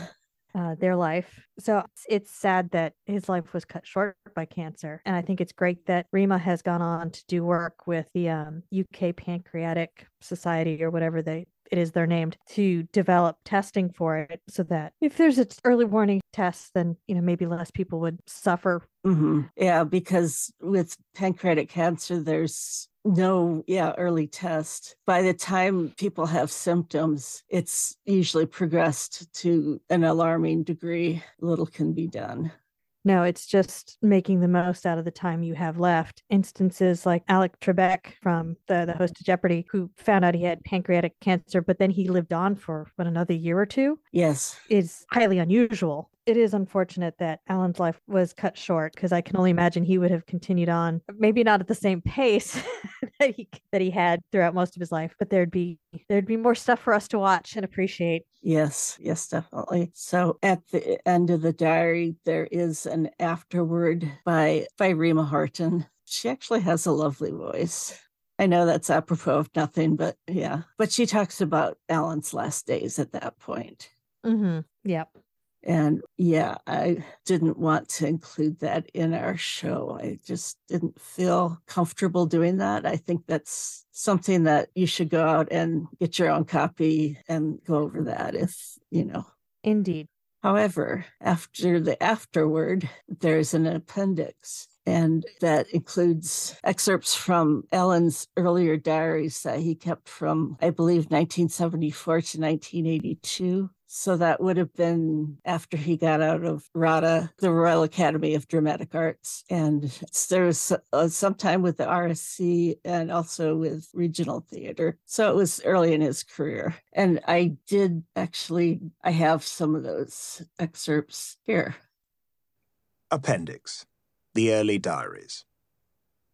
uh, uh, their life. So it's, it's sad that his life was cut short by cancer, and I think it's great that Rima has gone on to do work with the um, UK Pancreatic Society or whatever they it is they're named to develop testing for it so that if there's an early warning test then you know maybe less people would suffer Mm-hmm. Yeah, because with pancreatic cancer, there's no, yeah, early test. By the time people have symptoms, it's usually progressed to an alarming degree. Little can be done. No, it's just making the most out of the time you have left. Instances like Alex Trebek from the, the host of Jeopardy, who found out he had pancreatic cancer, but then he lived on for what, another year or two? Yes. Is highly unusual it is unfortunate that Alan's life was cut short because I can only imagine he would have continued on, maybe not at the same pace that he that he had throughout most of his life, but there'd be there'd be more stuff for us to watch and appreciate. Yes, yes, definitely. So at the end of the diary, there is an afterword by by Rima Horton. She actually has a lovely voice. I know that's apropos of nothing, but yeah. But she talks about Alan's last days at that point. Mm-hmm. Yep. And yeah, I didn't want to include that in our show. I just didn't feel comfortable doing that. I think that's something that you should go out and get your own copy and go over that if, you know. Indeed. However, after the afterword, there's an appendix and that includes excerpts from Alan's earlier diaries that he kept from, I believe, 1974 to 1982. So that would have been after he got out of RADA, the Royal Academy of Dramatic Arts. And there was uh, some time with the RSC and also with regional theater. So it was early in his career. And I did actually, I have some of those excerpts here. Appendix The Early Diaries.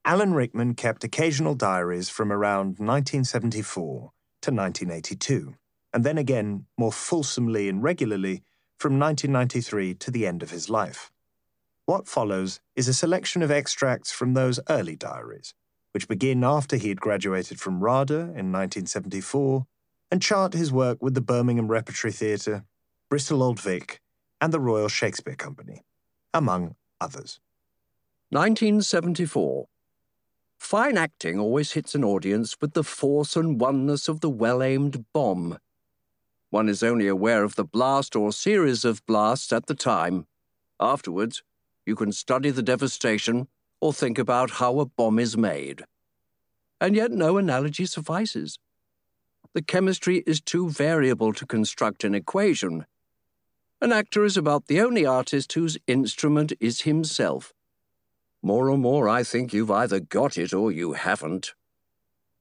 Alan Rickman kept occasional diaries from around 1974 to 1982 and then again more fulsomely and regularly from 1993 to the end of his life. What follows is a selection of extracts from those early diaries, which begin after he had graduated from RADA in 1974 and chart his work with the Birmingham Repertory Theatre, Bristol Old Vic, and the Royal Shakespeare Company, among others. 1974. Fine acting always hits an audience with the force and oneness of the well aimed bomb one is only aware of the blast or series of blasts at the time. Afterwards, you can study the devastation or think about how a bomb is made. And yet, no analogy suffices. The chemistry is too variable to construct an equation. An actor is about the only artist whose instrument is himself. More and more, I think you've either got it or you haven't.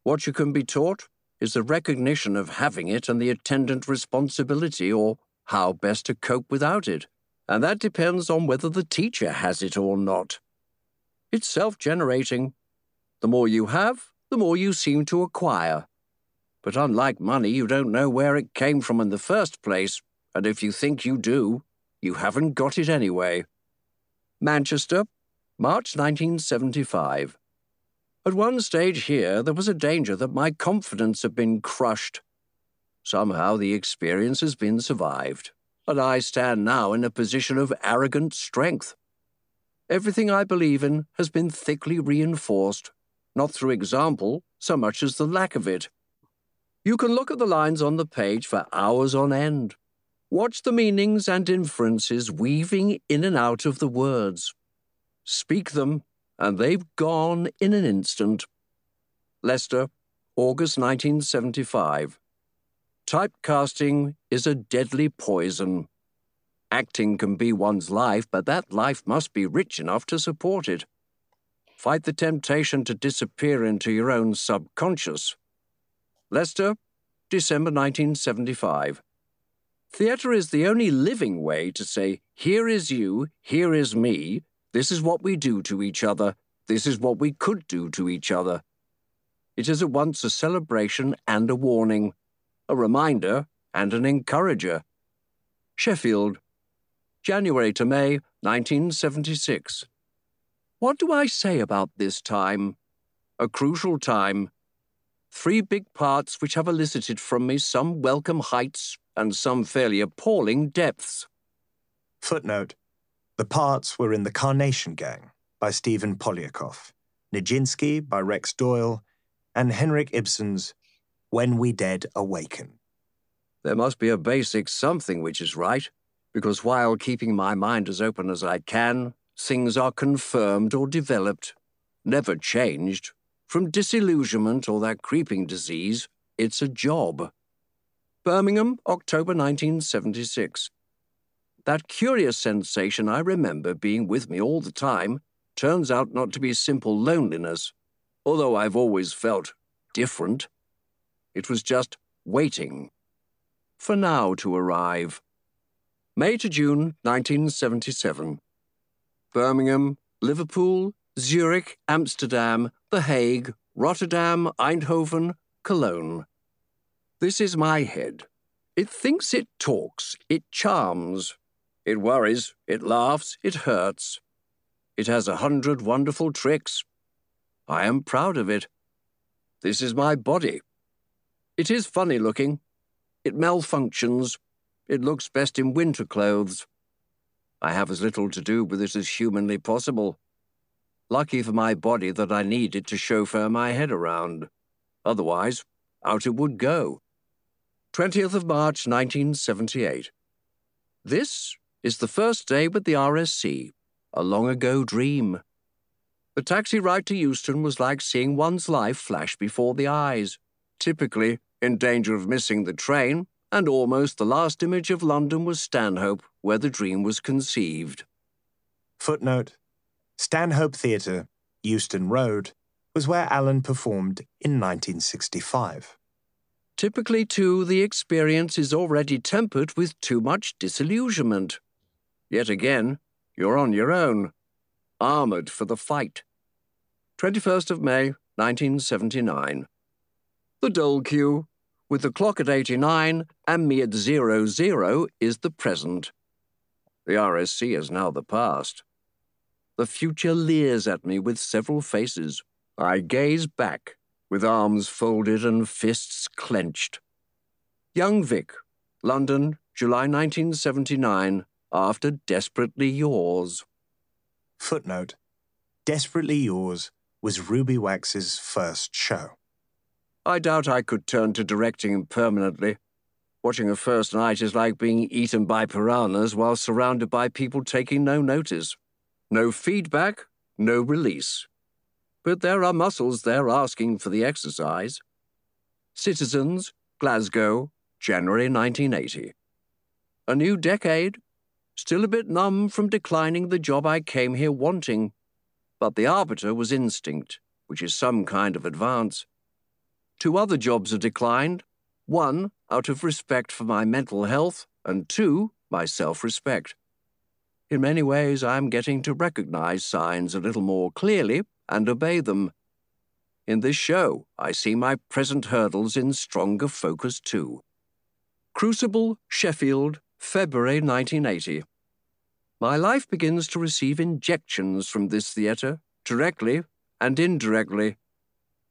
What you can be taught, is the recognition of having it and the attendant responsibility or how best to cope without it. And that depends on whether the teacher has it or not. It's self generating. The more you have, the more you seem to acquire. But unlike money, you don't know where it came from in the first place, and if you think you do, you haven't got it anyway. Manchester, March 1975. At one stage here, there was a danger that my confidence had been crushed. Somehow the experience has been survived, and I stand now in a position of arrogant strength. Everything I believe in has been thickly reinforced, not through example so much as the lack of it. You can look at the lines on the page for hours on end. Watch the meanings and inferences weaving in and out of the words. Speak them and they've gone in an instant. Leicester, August 1975. Typecasting is a deadly poison. Acting can be one's life, but that life must be rich enough to support it. Fight the temptation to disappear into your own subconscious. Leicester, December 1975. Theatre is the only living way to say, here is you, here is me, this is what we do to each other. This is what we could do to each other. It is at once a celebration and a warning, a reminder and an encourager. Sheffield, January to May 1976. What do I say about this time? A crucial time. Three big parts which have elicited from me some welcome heights and some fairly appalling depths. Footnote the parts were in The Carnation Gang by Stephen Poliakoff, Nijinsky by Rex Doyle, and Henrik Ibsen's When We Dead Awaken There must be a basic something which is right, because while keeping my mind as open as I can, things are confirmed or developed, never changed. From disillusionment or that creeping disease, it's a job. Birmingham, October 1976. That curious sensation I remember being with me all the time turns out not to be simple loneliness, although I've always felt different. It was just waiting for now to arrive. May to June 1977. Birmingham, Liverpool, Zurich, Amsterdam, The Hague, Rotterdam, Eindhoven, Cologne. This is my head. It thinks it talks, it charms. It worries, it laughs, it hurts. It has a hundred wonderful tricks. I am proud of it. This is my body. It is funny looking. It malfunctions. It looks best in winter clothes. I have as little to do with it as humanly possible. Lucky for my body that I need it to chauffeur my head around. Otherwise, out it would go. 20th of March 1978. This is the first day with the RSC, a long ago dream. The taxi ride to Euston was like seeing one's life flash before the eyes. Typically, in danger of missing the train, and almost the last image of London was Stanhope, where the dream was conceived. Footnote Stanhope Theatre, Euston Road, was where Alan performed in 1965. Typically, too, the experience is already tempered with too much disillusionment. Yet again, you're on your own, armoured for the fight. 21st of May, 1979. The dole queue, with the clock at 89 and me at zero zero, is the present. The RSC is now the past. The future leers at me with several faces. I gaze back, with arms folded and fists clenched. Young Vic, London, July 1979, after Desperately Yours. Footnote Desperately Yours was Ruby Wax's first show. I doubt I could turn to directing permanently. Watching a first night is like being eaten by piranhas while surrounded by people taking no notice. No feedback, no release. But there are muscles there asking for the exercise. Citizens, Glasgow, January 1980. A new decade? Still a bit numb from declining the job I came here wanting. But the arbiter was instinct, which is some kind of advance. Two other jobs have declined one, out of respect for my mental health, and two, my self respect. In many ways, I am getting to recognize signs a little more clearly and obey them. In this show, I see my present hurdles in stronger focus too. Crucible, Sheffield, February 1980. My life begins to receive injections from this theatre, directly and indirectly.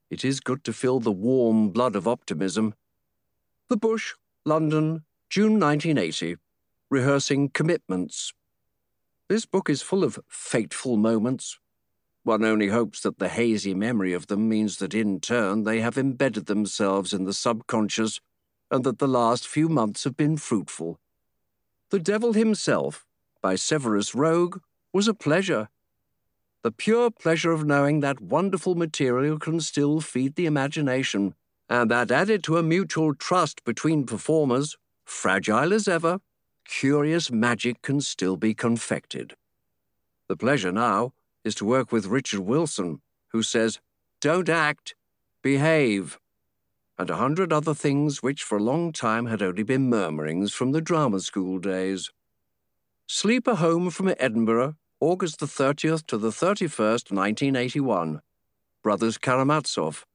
It is good to feel the warm blood of optimism. The Bush, London, June 1980. Rehearsing Commitments. This book is full of fateful moments. One only hopes that the hazy memory of them means that in turn they have embedded themselves in the subconscious and that the last few months have been fruitful. The Devil himself, by Severus Rogue, was a pleasure the pure pleasure of knowing that wonderful material can still feed the imagination, and that added to a mutual trust between performers, fragile as ever, curious magic can still be confected. The pleasure now is to work with Richard Wilson, who says, Don't act, behave, and a hundred other things which for a long time had only been murmurings from the drama school days. Sleeper home from Edinburgh August the 30th to the 31st, 1981. Brothers Karamazov.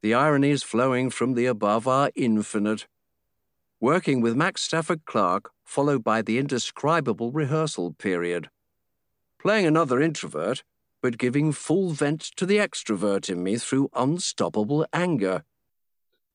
The ironies flowing from the above are infinite. Working with Max Stafford Clark, followed by the indescribable rehearsal period. Playing another introvert, but giving full vent to the extrovert in me through unstoppable anger.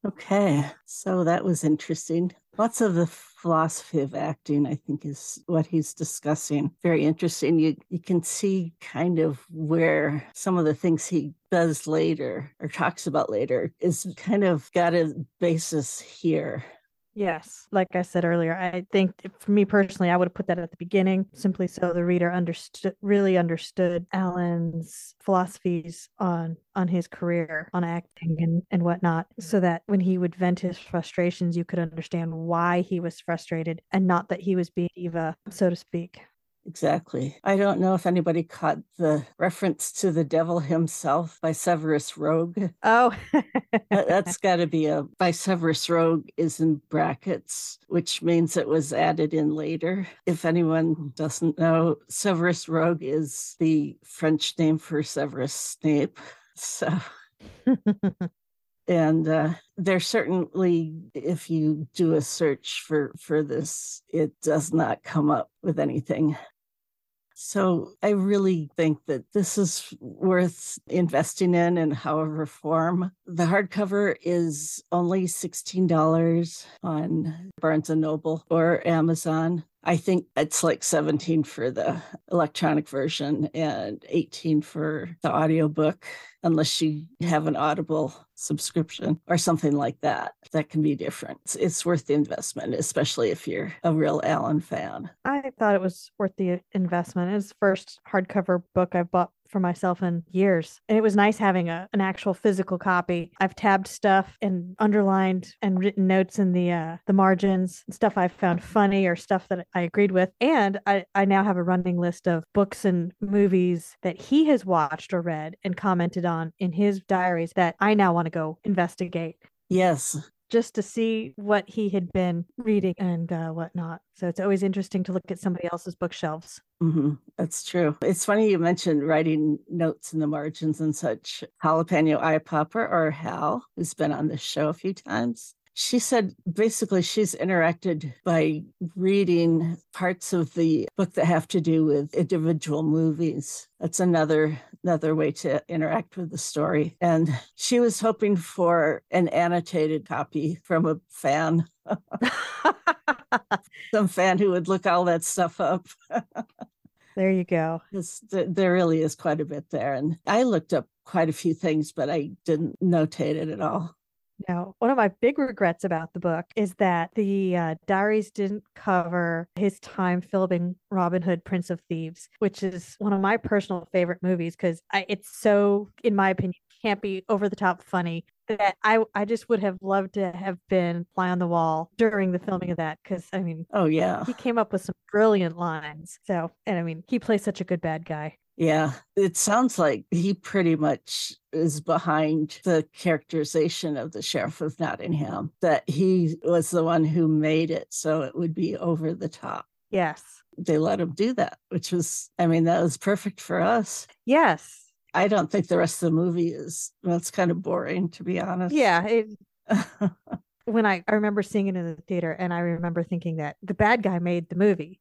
Okay, so that was interesting. Lots of the philosophy of acting, I think, is what he's discussing. Very interesting. You you can see kind of where some of the things he does later or talks about later is kind of got a basis here. Yes. Like I said earlier, I think for me personally, I would have put that at the beginning simply so the reader understood really understood Alan's philosophies on on his career, on acting and, and whatnot, mm-hmm. so that when he would vent his frustrations, you could understand why he was frustrated and not that he was being Eva, so to speak. Exactly. I don't know if anybody caught the reference to the devil himself by Severus Rogue. Oh, That's got to be a by Severus Rogue is in brackets, which means it was added in later. If anyone doesn't know, Severus Rogue is the French name for Severus Snape. So and uh, there certainly if you do a search for for this it does not come up with anything so I really think that this is worth investing in in however form. The hardcover is only $16 on Barnes and Noble or Amazon. I think it's like 17 for the electronic version and 18 for the audiobook, unless you have an Audible subscription or something like that. That can be different. It's worth the investment, especially if you're a real Alan fan. I thought it was worth the investment. It's the first hardcover book I've bought for myself in years. And it was nice having a, an actual physical copy. I've tabbed stuff and underlined and written notes in the uh, the margins, stuff I found funny or stuff that I agreed with. And I, I now have a running list of books and movies that he has watched or read and commented on in his diaries that I now want to go investigate. Yes, just to see what he had been reading and uh, whatnot. So it's always interesting to look at somebody else's bookshelves. hmm That's true. It's funny you mentioned writing notes in the margins and such. Jalapeno Eye Popper or Hal, who's been on this show a few times, she said basically she's interacted by reading parts of the book that have to do with individual movies. That's another another way to interact with the story. And she was hoping for an annotated copy from a fan. Some fan who would look all that stuff up. there you go. there really is quite a bit there. And I looked up quite a few things, but I didn't notate it at all. Now, one of my big regrets about the book is that the uh, diaries didn't cover his time filming Robin Hood, Prince of Thieves, which is one of my personal favorite movies because it's so, in my opinion, campy, over the top funny that I I just would have loved to have been fly on the wall during the filming of that because I mean, oh yeah, he came up with some brilliant lines. So, and I mean, he plays such a good bad guy. Yeah, it sounds like he pretty much is behind the characterization of the Sheriff of Nottingham, that he was the one who made it so it would be over the top. Yes. They let him do that, which was, I mean, that was perfect for us. Yes. I don't think the rest of the movie is, well, it's kind of boring, to be honest. Yeah. It, when I, I remember seeing it in the theater and I remember thinking that the bad guy made the movie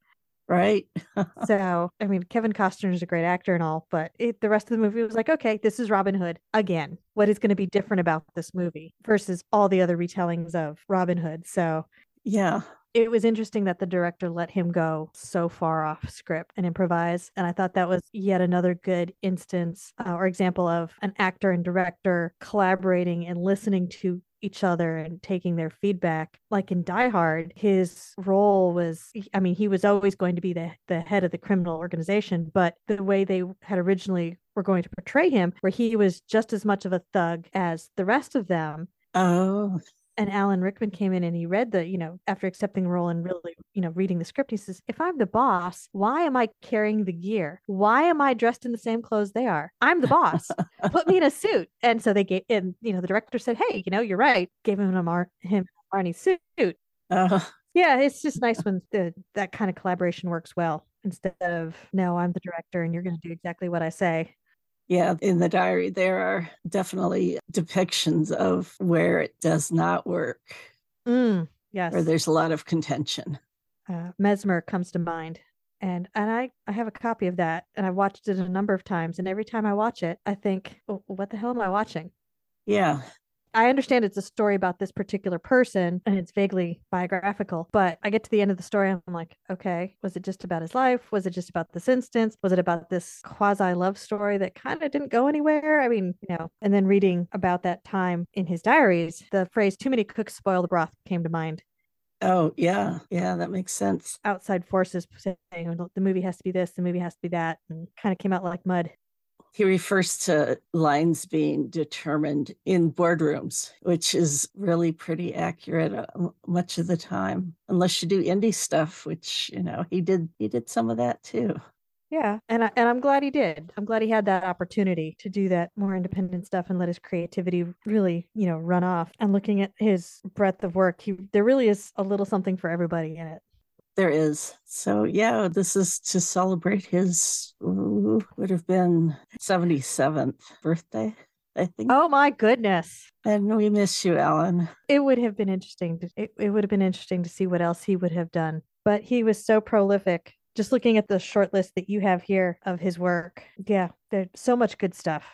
right? so, I mean, Kevin Costner is a great actor and all, but it, the rest of the movie was like, okay, this is Robin Hood again. What is going to be different about this movie versus all the other retellings of Robin Hood? So, yeah. It was interesting that the director let him go so far off script and improvise. And I thought that was yet another good instance uh, or example of an actor and director collaborating and listening to each other and taking their feedback. Like in Die Hard, his role was I mean, he was always going to be the, the head of the criminal organization, but the way they had originally were going to portray him, where he was just as much of a thug as the rest of them. Oh and Alan Rickman came in and he read the, you know, after accepting the role and really, you know, reading the script, he says, if I'm the boss, why am I carrying the gear? Why am I dressed in the same clothes they are? I'm the boss. Put me in a suit. And so they gave, and you know, the director said, hey, you know, you're right. Gave him a Mar- him Armani suit. Uh, yeah, it's just nice when the, that kind of collaboration works well instead of no, I'm the director and you're going to do exactly what I say. Yeah, in the diary, there are definitely depictions of where it does not work. Mm, yes. Where there's a lot of contention. Uh, Mesmer comes to mind. And and I, I have a copy of that and I've watched it a number of times. And every time I watch it, I think, oh, what the hell am I watching? Yeah. I understand it's a story about this particular person and it's vaguely biographical, but I get to the end of the story I'm like, okay, was it just about his life? Was it just about this instance? Was it about this quasi love story that kind of didn't go anywhere? I mean, you know, and then reading about that time in his diaries, the phrase too many cooks spoil the broth came to mind. Oh, yeah. Yeah, that makes sense. Outside forces saying the movie has to be this, the movie has to be that, and kind of came out like mud. He refers to lines being determined in boardrooms, which is really pretty accurate uh, much of the time, unless you do indie stuff, which you know he did. He did some of that too. Yeah, and I, and I'm glad he did. I'm glad he had that opportunity to do that more independent stuff and let his creativity really, you know, run off. And looking at his breadth of work, he there really is a little something for everybody in it. There is. So, yeah, this is to celebrate his, ooh, would have been 77th birthday, I think. Oh, my goodness. And we miss you, Alan. It would have been interesting. To, it, it would have been interesting to see what else he would have done. But he was so prolific. Just looking at the short list that you have here of his work. Yeah, there's so much good stuff.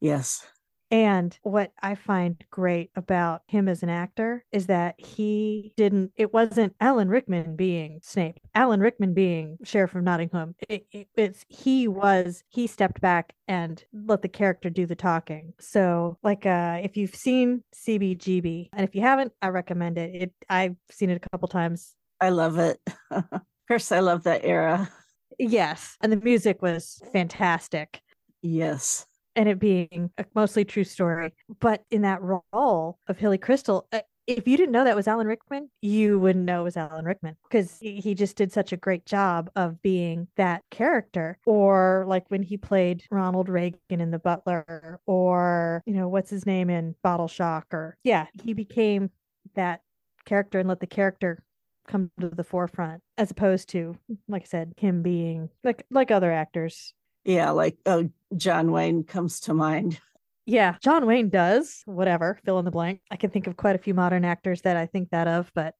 Yes. And what I find great about him as an actor is that he didn't, it wasn't Alan Rickman being Snape, Alan Rickman being Sheriff of Nottingham. It, it, it's he was, he stepped back and let the character do the talking. So, like, uh, if you've seen CBGB, and if you haven't, I recommend it. It I've seen it a couple times. I love it. of course, I love that era. Yes. And the music was fantastic. Yes and it being a mostly true story. But in that role of Hilly Kristal, uh, if you didn't know that was Alan Rickman, you wouldn't know it was Alan Rickman because he just did such a great job of being that character. Or like when he played Ronald Reagan in The Butler, or, you know, what's his name in Bottle Shock, or yeah, he became that character and let the character come to the forefront as opposed to like i said him being like like other actors yeah, like oh, John Wayne comes to mind. Yeah, John Wayne does. Whatever, fill in the blank. I can think of quite a few modern actors that I think that of, but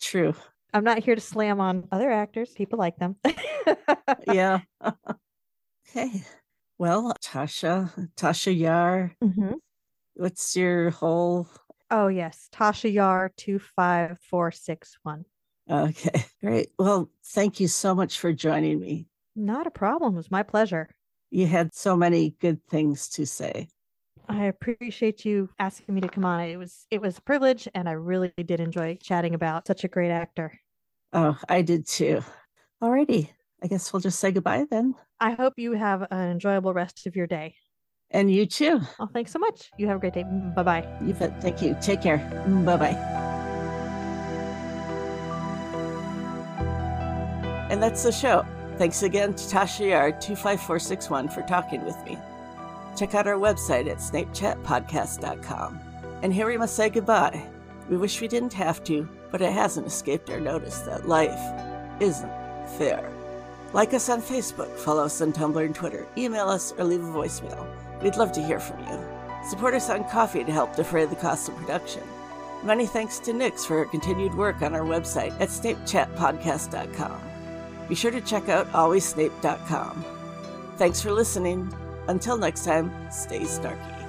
true. I'm not here to slam on other actors. People like them. yeah. okay. Well, Tasha, Tasha Yar, mm-hmm. what's your whole? Oh, yes. Tasha Yar 25461. Okay, great. Well, thank you so much for joining me. Not a problem. It was my pleasure. You had so many good things to say. I appreciate you asking me to come on. It was it was a privilege and I really did enjoy chatting about such a great actor. Oh, I did too. Alrighty. I guess we'll just say goodbye then. I hope you have an enjoyable rest of your day. And you too. Oh, thanks so much. You have a great day. Mm, bye bye. You bet. Thank you. Take care. Mm, bye bye. And that's the show. Thanks again to Tasha Yar 25461 for talking with me. Check out our website at snapechatpodcast.com. And here we must say goodbye. We wish we didn't have to, but it hasn't escaped our notice that life isn't fair. Like us on Facebook, follow us on Tumblr and Twitter, email us, or leave a voicemail. We'd love to hear from you. Support us on Ko-fi to help defray the cost of production. Many thanks to Nix for her continued work on our website at snapechatpodcast.com. Be sure to check out alwayssnape.com. Thanks for listening. Until next time, stay snarky.